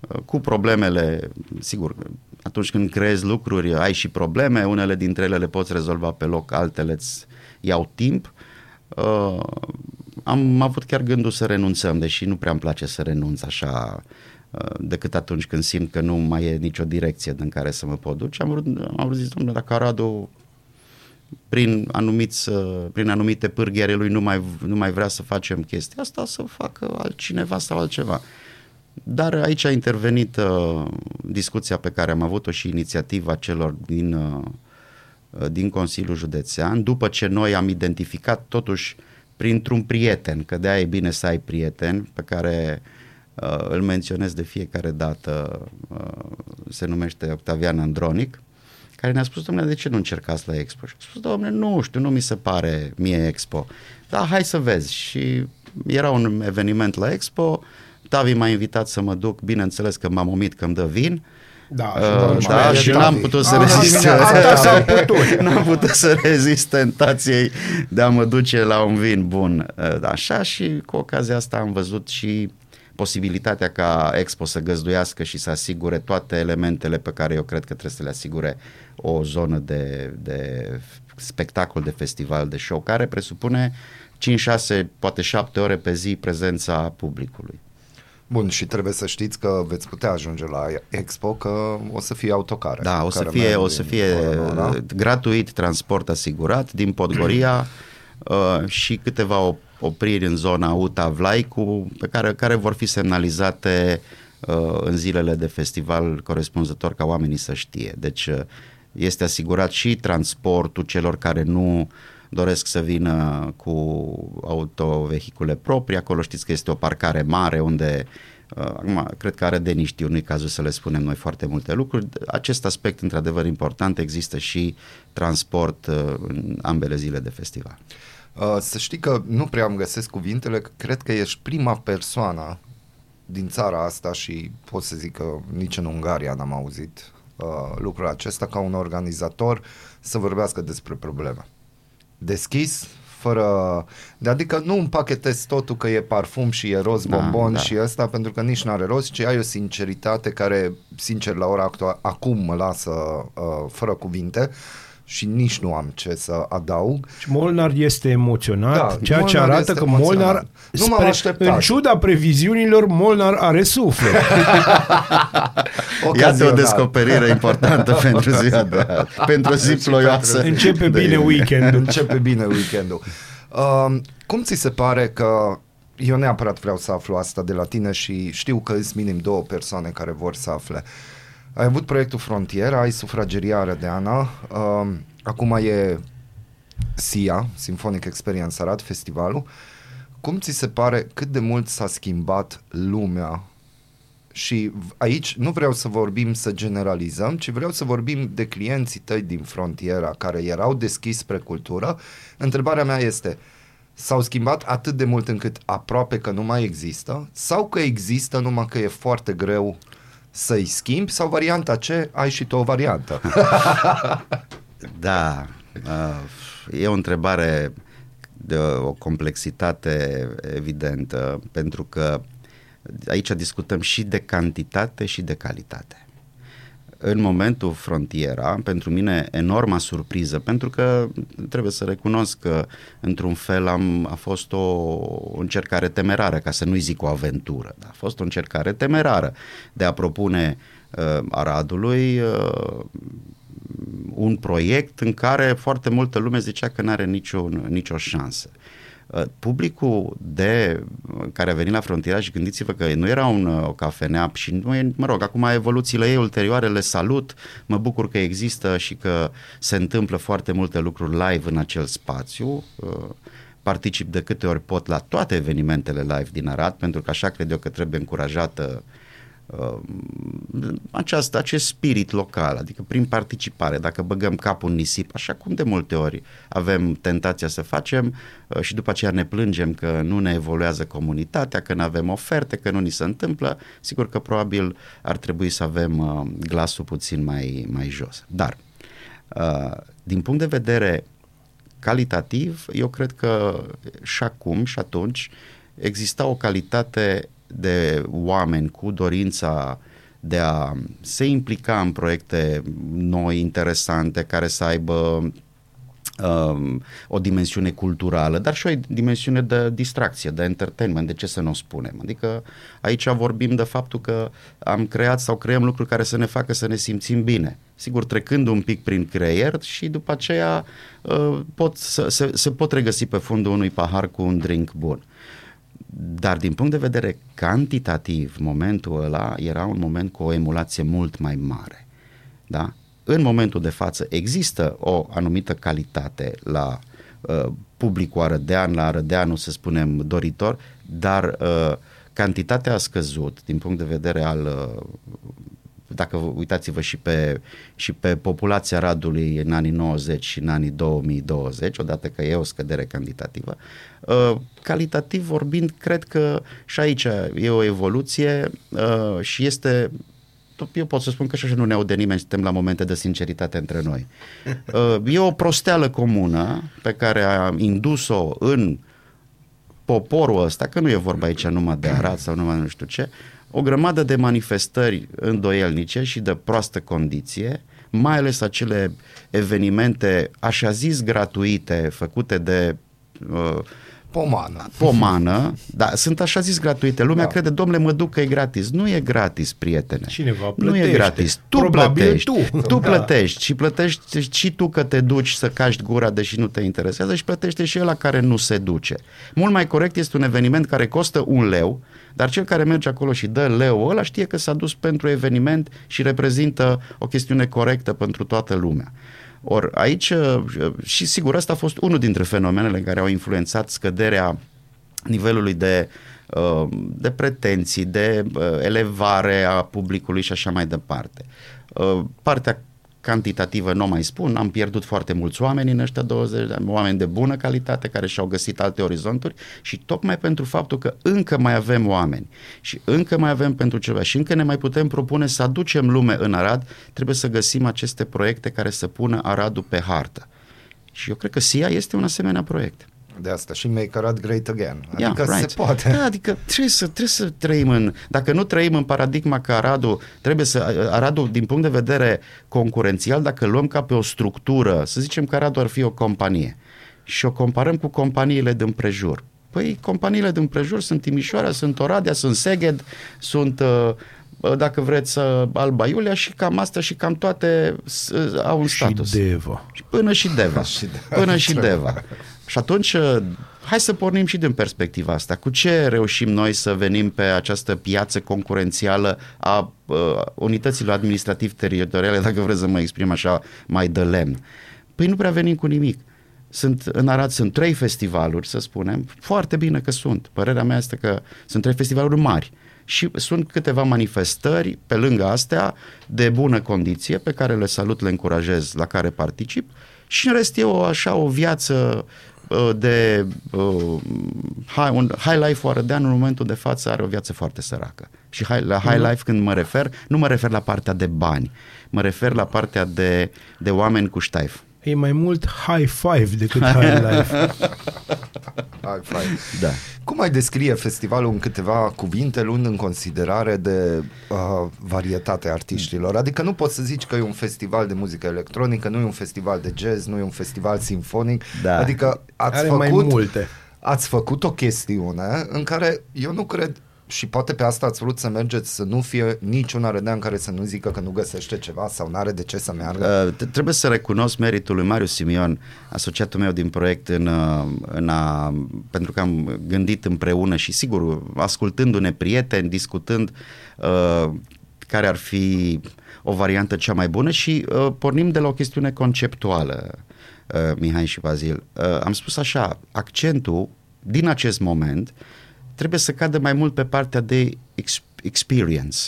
uh, cu problemele, sigur, atunci când creezi lucruri, ai și probleme, unele dintre ele le poți rezolva pe loc, altele îți iau timp. Uh, am avut chiar gândul să renunțăm, deși nu prea îmi place să renunț așa uh, decât atunci când simt că nu mai e nicio direcție în care să mă pot duce. Am vrut, am vrut zis, domnule, dacă Aradu prin, anumiți, uh, prin anumite pârghi ale lui nu mai, nu mai vrea să facem chestia asta, să facă altcineva sau altceva. Dar aici a intervenit uh, discuția pe care am avut-o și inițiativa celor din, uh, din Consiliul Județean, după ce noi am identificat totuși uh, printr-un prieten, că de-aia e bine să ai prieten pe care uh, îl menționez de fiecare dată, uh, se numește Octavian Andronic, care ne-a spus, domnule, de ce nu încercați la Expo? Și a spus, domnule, nu știu, nu mi se pare mie Expo. Da, hai să vezi. Și era un eveniment la Expo, Tavi m-a invitat să mă duc, bineînțeles că m-am omit că îmi dă vin, uh, da, uh, da și n-am putut să rezist. <laughs> n-am putut să rezist tentației de a mă duce la un vin bun. Uh, așa și cu ocazia asta am văzut și posibilitatea ca Expo să găzduiască și să asigure toate elementele pe care eu cred că trebuie să le asigure o zonă de, de spectacol, de festival, de show, care presupune 5, 6, poate 7 ore pe zi prezența publicului. Bun, și trebuie să știți că veți putea ajunge la Expo, că o să fie autocare. Da, o să fie, o să fie da? gratuit transport asigurat din Podgoria <clears throat> uh, și câteva opriri în zona Uta Vlaicu, pe care, care vor fi semnalizate uh, în zilele de festival corespunzător ca oamenii să știe. Deci uh, este asigurat și transportul celor care nu doresc să vină cu autovehicule proprii, acolo știți că este o parcare mare unde uh, Acum, cred că are de niștiu, nu-i cazul să le spunem noi foarte multe lucruri. Acest aspect, într-adevăr, important, există și transport uh, în ambele zile de festival. Uh, să știi că nu prea am găsesc cuvintele, cred că ești prima persoană din țara asta și pot să zic că nici în Ungaria n-am auzit uh, lucrul acesta ca un organizator să vorbească despre probleme deschis, fără... De adică nu împachetezi totul că e parfum și e roz da, bombon da. și ăsta, pentru că nici nu are rost, ci ai o sinceritate care, sincer, la ora actuală, acum mă lasă uh, fără cuvinte și nici nu am ce să adaug. Și Molnar este emoționat, da, ceea Molnar ce arată că emoționat. Molnar, nu spre, așteptat. în ciuda previziunilor, Molnar are suflet. <laughs> Iată o descoperire importantă pentru ziua de pentru zi ploioasă. Începe bine weekendul. Începe bine weekendul. Uh, cum ți se pare că eu neapărat vreau să aflu asta de la tine și știu că sunt minim două persoane care vor să afle. Uh, ai avut proiectul Frontiera, ai sufrageria Rădeana, uh, acum e SIA, Symphonic Experience Arad, festivalul. Cum ți se pare cât de mult s-a schimbat lumea și aici nu vreau să vorbim să generalizăm, ci vreau să vorbim de clienții tăi din frontiera care erau deschiși spre cultură. Întrebarea mea este, s-au schimbat atât de mult încât aproape că nu mai există sau că există numai că e foarte greu să-i schimbi sau varianta ce ai și tu o variantă? <laughs> da, uh, e o întrebare de o complexitate evidentă, pentru că aici discutăm și de cantitate și de calitate în momentul frontiera, pentru mine enorma surpriză, pentru că trebuie să recunosc că într-un fel am, a fost o încercare temerară, ca să nu-i zic o aventură, a fost o încercare temerară de a propune uh, Aradului uh, un proiect în care foarte multă lume zicea că nu are niciun, nicio șansă. Uh, publicul de care a venit la frontiera și gândiți-vă că nu era un, o cafenea și nu e, mă rog, acum evoluțiile ei ulterioare le salut, mă bucur că există și că se întâmplă foarte multe lucruri live în acel spațiu, uh, particip de câte ori pot la toate evenimentele live din Arad, pentru că așa cred eu că trebuie încurajată uh, uh, această, acest spirit local, adică prin participare, dacă băgăm capul în nisip, așa cum de multe ori avem tentația să facem uh, și după aceea ne plângem că nu ne evoluează comunitatea, că nu avem oferte, că nu ni se întâmplă, sigur că probabil ar trebui să avem uh, glasul puțin mai, mai jos. Dar, uh, din punct de vedere calitativ, eu cred că și acum și atunci exista o calitate de oameni cu dorința de a se implica în proiecte noi, interesante, care să aibă um, o dimensiune culturală, dar și o dimensiune de distracție, de entertainment, de ce să nu o spunem. Adică aici vorbim de faptul că am creat sau creăm lucruri care să ne facă să ne simțim bine. Sigur, trecând un pic prin creier și după aceea uh, pot, să, se, se pot regăsi pe fundul unui pahar cu un drink bun. Dar din punct de vedere cantitativ, momentul ăla era un moment cu o emulație mult mai mare. Da? În momentul de față există o anumită calitate la uh, publicul arădean, la arădeanul, să spunem, doritor, dar uh, cantitatea a scăzut din punct de vedere al uh, dacă uitați-vă și pe, și pe populația Radului în anii 90 și în anii 2020, odată că e o scădere cantitativă, uh, calitativ vorbind, cred că și aici e o evoluție uh, și este eu pot să spun că și așa nu ne aude nimeni, suntem la momente de sinceritate între noi. Uh, e o prosteală comună pe care a indus-o în poporul ăsta, că nu e vorba aici numai de Arad sau numai nu știu ce, o grămadă de manifestări îndoielnice și de proastă condiție, mai ales acele evenimente așa zis gratuite făcute de uh, Pomană. Pomană, da, sunt așa zis gratuite. Lumea da. crede, domnule, mă duc că e gratis. Nu e gratis, prietene. Cineva plătește. Nu e gratis. Tu Probabil plătești. tu. Tu Da. plătești și plătești și tu că te duci să caști gura deși nu te interesează și plătește și ăla care nu se duce. Mult mai corect este un eveniment care costă un leu, dar cel care merge acolo și dă leu ăla știe că s-a dus pentru eveniment și reprezintă o chestiune corectă pentru toată lumea. Ori aici, uh, și sigur, ăsta a fost unul dintre fenomenele care au influențat scăderea nivelului de, uh, de pretenții, de uh, elevare a publicului și așa mai departe. Uh, Partea cantitativă nu o mai spun, am pierdut foarte mulți oameni în ăștia 20 de ani, oameni de bună calitate care și-au găsit alte orizonturi și tocmai pentru faptul că încă mai avem oameni și încă mai avem pentru ceva și încă ne mai putem propune să aducem lume în Arad, trebuie să găsim aceste proiecte care să pună Aradul pe hartă. Și eu cred că SIA este un asemenea proiect. De asta și Make Arad Great Again. Yeah, Adică right. se poate. Da, adică trebuie să, trebuie să trăim în... Dacă nu trăim în paradigma că Aradul trebuie să... Aradul, din punct de vedere concurențial, dacă luăm ca pe o structură, să zicem că Aradul ar fi o companie și o comparăm cu companiile din prejur. Păi companiile din prejur sunt Timișoara, sunt Oradea, sunt Seged, sunt... Uh, dacă vreți, uh, Alba Iulia și cam asta și cam toate uh, au un Și status. Deva. Și Până și Deva. <laughs> Și Deva. Până și <laughs> Deva. Și atunci, uh, hai să pornim și din perspectiva asta. Cu ce reușim noi să venim pe această piață concurențială a uh, unităților administrativ-teritoriale, <laughs> dacă vreți să mă exprim așa, mai de lemn? Păi nu prea venim cu nimic. Sunt, în Arad sunt trei festivaluri, să spunem, foarte bine că sunt. Părerea mea este că sunt trei festivaluri mari și sunt câteva manifestări pe lângă astea de bună condiție pe care le salut, le încurajez, la care particip și în rest e o, așa o viață uh, de uh, high, un high life oarădean în momentul de față are o viață foarte săracă. Și high, la high life când mă refer, nu mă refer la partea de bani, mă refer la partea de, de oameni cu ștaif. E mai mult high five decât high <laughs> life. High five. Da. Cum ai descrie festivalul în câteva cuvinte, luând în considerare de uh, varietatea artiștilor? Adică nu poți să zici că e un festival de muzică electronică, nu e un festival de jazz, nu e un festival simfonic. Da. Adică ați Are făcut, mai multe. ați făcut o chestiune în care eu nu cred și poate pe asta ați vrut să mergeți, să nu fie niciun rădea în care să nu zică că nu găsește ceva sau nu are de ce să meargă? Uh, trebuie să recunosc meritul lui Marius Simion, asociatul meu din proiect, în, uh, în a, pentru că am gândit împreună și sigur, ascultându-ne prieteni, discutând uh, care ar fi o variantă cea mai bună și uh, pornim de la o chestiune conceptuală, uh, Mihai și Bazil. Uh, am spus așa, accentul din acest moment trebuie să cadă mai mult pe partea de ex- experience,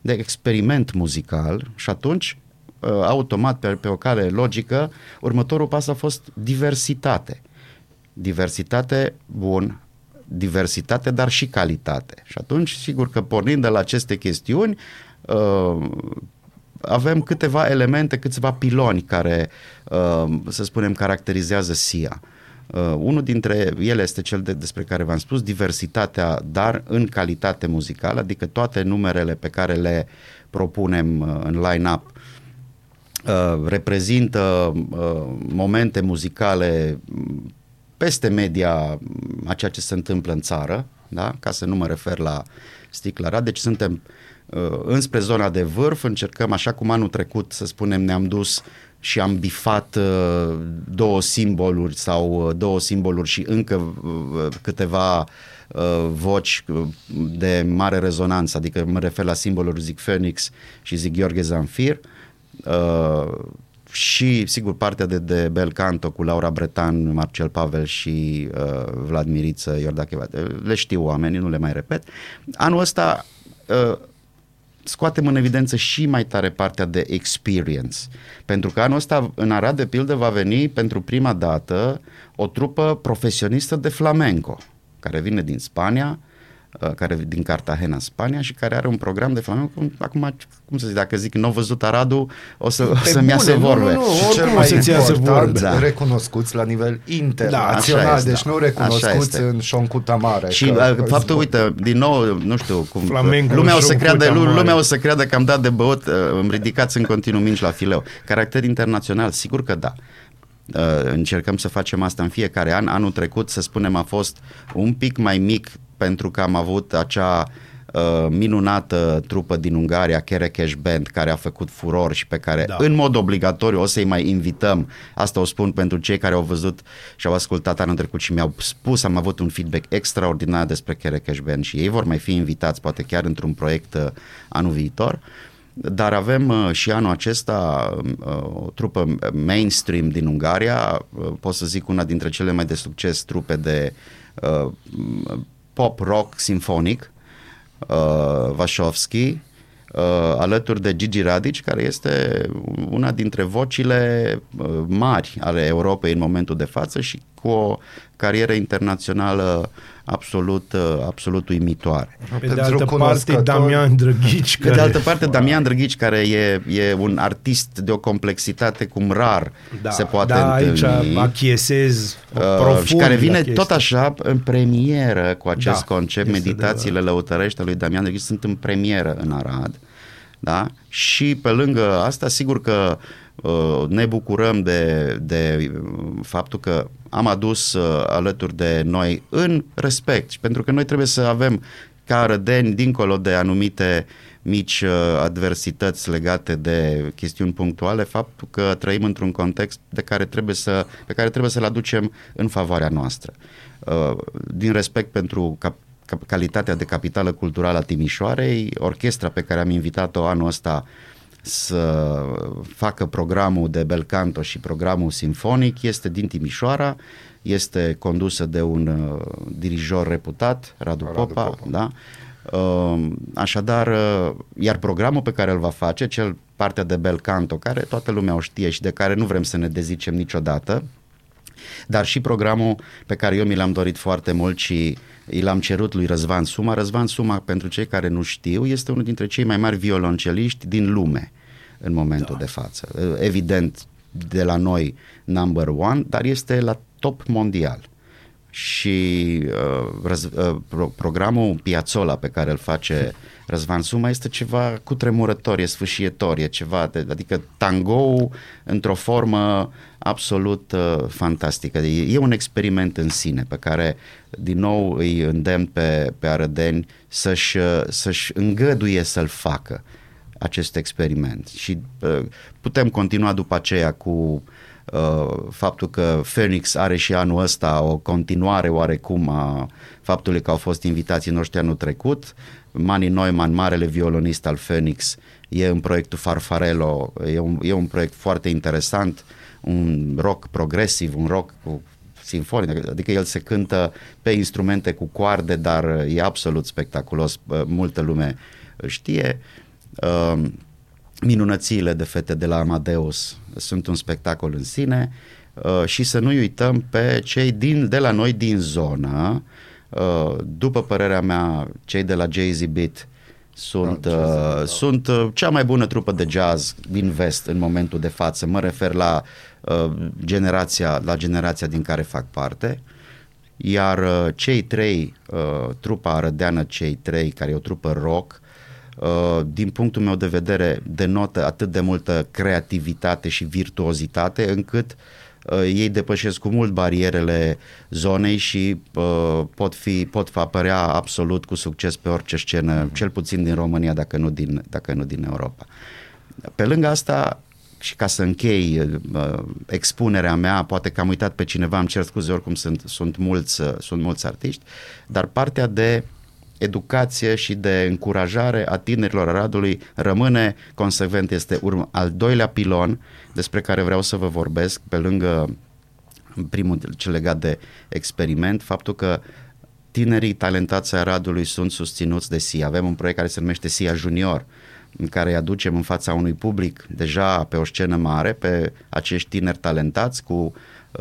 de experiment muzical și atunci uh, automat pe, pe o cale logică, următorul pas a fost diversitate. Diversitate, bun, diversitate, dar și calitate. Și atunci, sigur că pornind de la aceste chestiuni, uh, avem câteva elemente, câțiva piloni care, uh, să spunem, caracterizează SIA. Uh, unul dintre ele este cel de, despre care v-am spus, diversitatea, dar în calitate muzicală, adică toate numerele pe care le propunem uh, în line-up uh, reprezintă uh, momente muzicale peste media a ceea ce se întâmplă în țară, da? ca să nu mă refer la sticla rad, deci suntem uh, înspre zona de vârf, încercăm așa cum anul trecut, să spunem, ne-am dus și am bifat uh, două simboluri sau uh, două simboluri și încă uh, câteva uh, voci uh, de mare rezonanță, adică mă refer la simboluri zic Phoenix și zic Gheorghe Zanfir. Uh, și, sigur, partea de, de bel canto cu Laura Bretan, Marcel Pavel și uh, Vlad Miriță, Iordache, le știu oamenii, nu le mai repet. Anul ăsta uh, scoatem în evidență și mai tare partea de experience. Pentru că anul ăsta în Arad, de pildă, va veni pentru prima dată o trupă profesionistă de flamenco, care vine din Spania, uh, care din Cartagena, Spania și care are un program de flamenco. Acum, cum să zic, dacă zic nu văzut Aradul, o, să, o să-mi iasă vorbe. Nu, nu, Și cel oricum o mai să-ți iasă important, vorbe. da. recunoscuți la nivel internațional, Așa este, deci da. nu Așa recunoscuți este. în Șoncuta Mare. Și că- uh, faptul, uite, din nou, nu știu cum, Flamenco lumea o, și să un creadă, cuta lu- mare. lumea o să creadă că am dat de băut, uh, îmi ridicați în continuu minci la fileu. Caracter internațional, sigur că da. Uh, încercăm să facem asta în fiecare an. Anul trecut, să spunem, a fost un pic mai mic pentru că am avut acea uh, minunată trupă din Ungaria, Kerekesh Band, care a făcut furor și pe care Da. în mod obligatoriu o să-i mai invităm. Asta o spun pentru cei care au văzut și au ascultat anul trecut și mi-au spus, am avut un feedback extraordinar despre Kerekesh Band și ei vor mai fi invitați, poate chiar într-un proiect uh, anul viitor. Dar avem uh, și anul acesta uh, o trupă mainstream din Ungaria, uh, pot să zic una dintre cele mai de succes trupe de uh, pop rock sinfonic, uh, Vașovski, uh, alături de Gigi Radic, care este una dintre vocile uh, mari ale Europei în momentul de față și cu o carieră internațională absolut, uh, absolut uimitoare. Pe de Pentru altă parte, cunoscători- Damian Drăghici, Pe de altă parte, Damian Drăghici, care e, e un artist de o complexitate cum rar da, se poate da, întâlni. aici achiesez Uh, profund și care la vine chestia tot așa în premieră cu acest Da, concept. este Meditațiile lăutărești ale lui Damian Drăghici sunt în premieră în Arad. Da? Și pe lângă asta, sigur că uh, ne bucurăm de, de uh, faptul că am adus uh, alături de noi în respect și pentru că noi trebuie să avem ca rădeni, dincolo de anumite mici uh, adversități legate de chestiuni punctuale, faptul că trăim într-un context de care trebuie să, pe care trebuie să-l aducem în favoarea noastră. Uh, din respect pentru cap- cap- calitatea de capitală culturală a Timișoarei, orchestra pe care am invitat-o anul ăsta să facă programul de bel canto și programul sinfonic este din Timișoara, este condusă de un uh, dirijor reputat, Radu, Radu Popa, Popa. da? Uh, așadar, uh, iar programul pe care îl va face, cel partea de bel canto, care toată lumea o știe și de care nu vrem să ne dezicem niciodată, dar și programul pe care eu mi l-am dorit foarte mult și i l-am cerut lui Răzvan Suma. Răzvan Suma, pentru cei care nu știu, este unul dintre cei mai mari violonceliști din lume în momentul da. de față. Evident, de la noi number one, dar este la top mondial. Și uh, răz, uh, pro, programul Piazzolla pe care îl face <laughs> Răzvan Suma este ceva cutremurător, e sfâșietor, e ceva, de, adică tango într-o formă absolut uh, fantastică. E, e un experiment în sine pe care din nou îi îndemn pe, pe arădeni să-și, uh, să-și îngăduie să-l facă acest experiment și uh, putem continua după aceea cu uh, faptul că Phoenix are și anul ăsta o continuare oarecum a faptului că au fost invitații noștri anul trecut. Mani Neumann, marele violonist al Phoenix, e în proiectul Farfarello, e un, e un proiect foarte interesant, un rock progresiv, un rock cu sinfonic, adică el se cântă pe instrumente cu coarde, dar e absolut spectaculos, multă lume știe. Uh, minunățiile de fete de la Amadeus sunt un spectacol în sine uh, și să nu uităm pe cei din, de la noi din zonă, uh, după părerea mea, cei de la Jay-Z Beat sunt, uh, sunt uh, cea mai bună trupă de jazz din vest în momentul de față. Mă refer la uh, generația, la generația din care fac parte. Iar uh, cei trei, uh, trupa arădeană cei trei, care e o trupă rock, Uh, din punctul meu de vedere, denotă atât de multă creativitate și virtuozitate încât uh, ei depășesc cu mult barierele zonei și uh, pot, fi, pot apărea absolut cu succes pe orice scenă, cel puțin din România, dacă nu din, dacă nu din Europa. Pe lângă asta, și ca să închei uh, expunerea mea, poate că am uitat pe cineva, îmi cer scuze, oricum sunt, sunt, mulți, uh, sunt mulți artiști, dar partea de educație și de încurajare a tinerilor Aradului rămâne consecvent. Este urmă, al doilea pilon despre care vreau să vă vorbesc, pe lângă primul ce legat de experiment, faptul că tinerii talentați ai Aradului sunt susținuți de SIA. Avem un proiect care se numește SIA Junior, în care îi aducem în fața unui public deja pe o scenă mare, pe acești tineri talentați cu,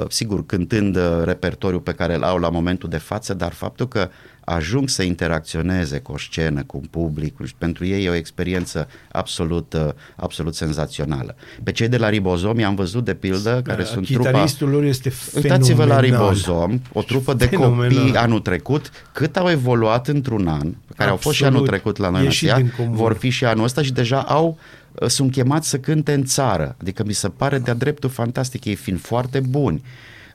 sigur, cântând repertoriul pe care îl au la momentul de față, dar faptul că ajung să interacționeze cu o scenă, cu un public, pentru ei e o experiență absolut, uh, absolut senzațională. Pe cei de la Ribozom i-am văzut de pildă, care da, sunt trupa... lor este fenomenal. Uitați-vă la Ribozom, o trupă de fenomenal. copii anul trecut, cât au evoluat într-un an, care absolut. au fost și anul trecut la noi vor fi și anul ăsta și deja au uh, sunt chemați să cânte în țară. Adică mi se pare de-a dreptul fantastic, ei fiind foarte buni.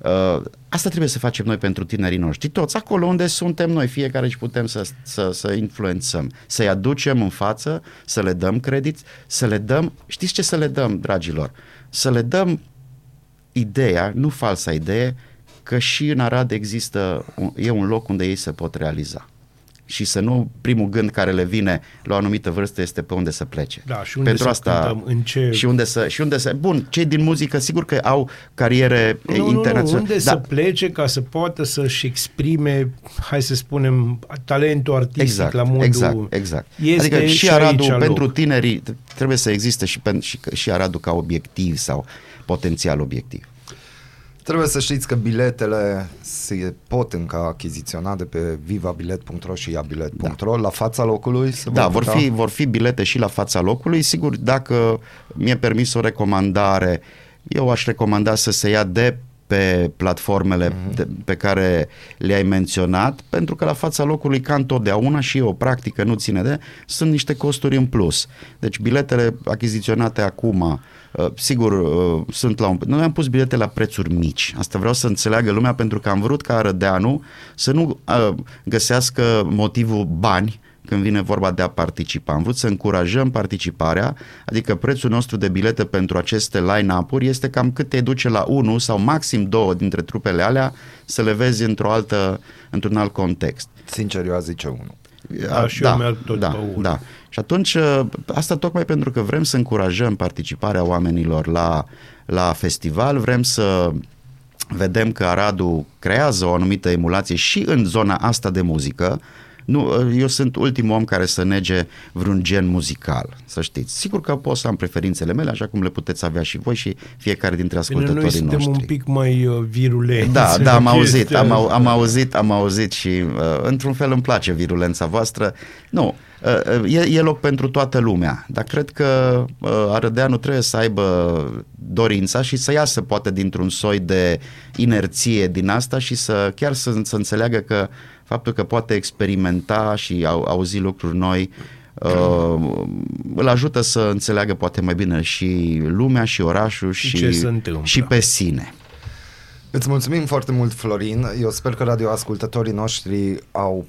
Uh, asta trebuie să facem noi pentru tinerii noștri, toți acolo unde suntem noi, fiecare și putem să, să, să influențăm, să-i aducem în față, să le dăm credit, să le dăm, știți ce să le dăm, dragilor? Să le dăm ideea, nu falsa idee, că și în Arad există, e un loc unde ei se pot realiza și să nu primul gând care le vine la o anumită vârstă este pe unde să plece. Da, și unde Pentru să asta, cântăm, în ce... Și unde să, și unde să... Bun, cei din muzică sigur că au cariere nu, internaționale. Nu, unde da. să plece ca să poată să-și exprime, hai să spunem, talentul artistic exact, la modul... Exact, exact. Este adică și, și Aradul pentru loc. tinerii trebuie să existe și, și, și Aradul ca obiectiv sau potențial obiectiv. Trebuie să știți că biletele se pot încă achiziționa de pe vivabilet.ro și iabilet.ro da. la fața locului. Se da, vor fi, vor fi bilete și la fața locului. Sigur, dacă mi-e permis o recomandare, eu aș recomanda să se ia de pe platformele uh-huh. de, pe care le-ai menționat, pentru că la fața locului, ca întotdeauna și o practică nu ține de, sunt niște costuri în plus. Deci biletele achiziționate acum Uh, sigur, uh, sunt la un... Noi am pus bilete la prețuri mici. Asta vreau să înțeleagă lumea pentru că am vrut ca Rădeanu să nu uh, găsească motivul bani când vine vorba de a participa. Am vrut să încurajăm participarea, adică prețul nostru de bilete pentru aceste line-up-uri este cam cât te duce la unul sau maxim două dintre trupele alea să le vezi într-o altă, într-un alt context. Sincer, eu zice unul. Da, și da, eu merg tot da, pe da. Și atunci, uh, asta tocmai pentru că vrem să încurajăm participarea oamenilor la, la festival, vrem să vedem că Aradul creează o anumită emulație și în zona asta de muzică, nu, eu sunt ultimul om care să nege vreun gen muzical, să știți. Sigur că pot să am preferințele mele, așa cum le puteți avea și voi și fiecare dintre ascultătorii Bine, noi noștri. suntem un pic mai uh, virulenți. Da, <laughs> da, am auzit, am, am auzit, am auzit și uh, într-un fel îmi place virulența voastră. Nu, uh, uh, e, e loc pentru toată lumea, dar cred că uh, Arădeanu trebuie să aibă dorința și să iasă poate dintr-un soi de inerție din asta și să chiar să, să înțeleagă că faptul că poate experimenta și au, auzi lucruri noi uh, îl ajută să înțeleagă poate mai bine și lumea și orașul Și și, ce se întâmplă. și pe sine. Îți mulțumim foarte mult, Florin. Eu sper că radioascultătorii noștri au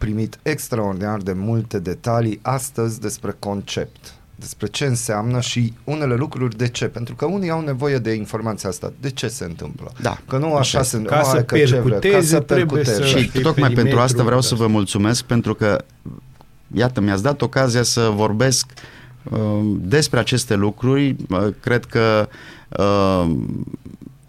primit extraordinar de multe detalii astăzi despre concept, despre ce înseamnă și unele lucruri de ce. Pentru că unii au nevoie de informația asta. De ce se întâmplă? Da. Că nu așa se Ca să "Hai, că ce vrea", percuteze, ca să trebuie percuteze. să- Și știi, tocmai pentru perimetrul asta vreau de să vă mulțumesc pentru că iată, mi-ați dat ocazia să vorbesc uh, despre aceste lucruri. Uh, cred că uh,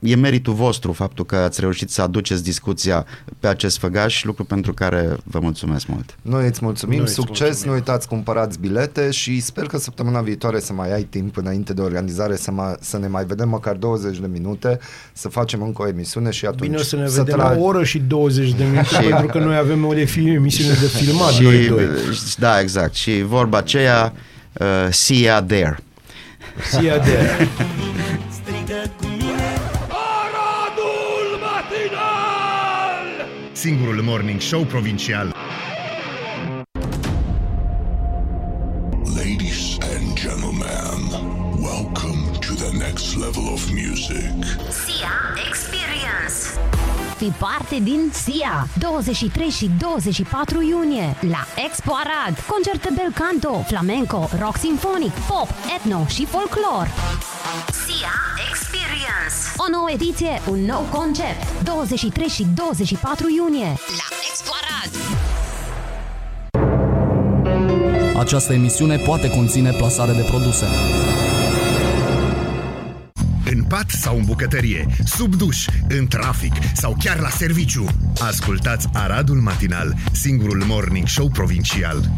e meritul vostru faptul că ați reușit să aduceți discuția pe acest făgaș, lucru pentru care vă mulțumesc mult. Noi îți mulțumim, Noi îți succes, mulțumim. nu uitați, cumpărați bilete și sper că săptămâna viitoare să mai ai timp înainte de organizare să, ma, să ne mai vedem măcar 20 de minute, să facem încă o emisiune și atunci Bine, o să ne să vedem tra- la o oră și 20 de minute, Și- pentru că noi avem o de fi, emisiune de filmat, și, noi doi. Da, exact. Și vorba aceea, uh, see ya there. See ya there. <laughs> Singurul morning show provincial. Ladies and gentlemen, welcome to the next level of music. SIA Experience Fi parte din SIA. 23 și 24 iunie la Expo Arad. Concerte bel canto, flamenco, rock sinfonic, pop, etno și folklor SIA Experience. O nouă ediție, un nou concept. 23 și 24 iunie la Expo Arad. Această emisiune poate conține plasare de produse. În pat sau în bucătărie, sub duș, în trafic sau chiar la serviciu. Ascultați Aradul Matinal, singurul morning show provincial.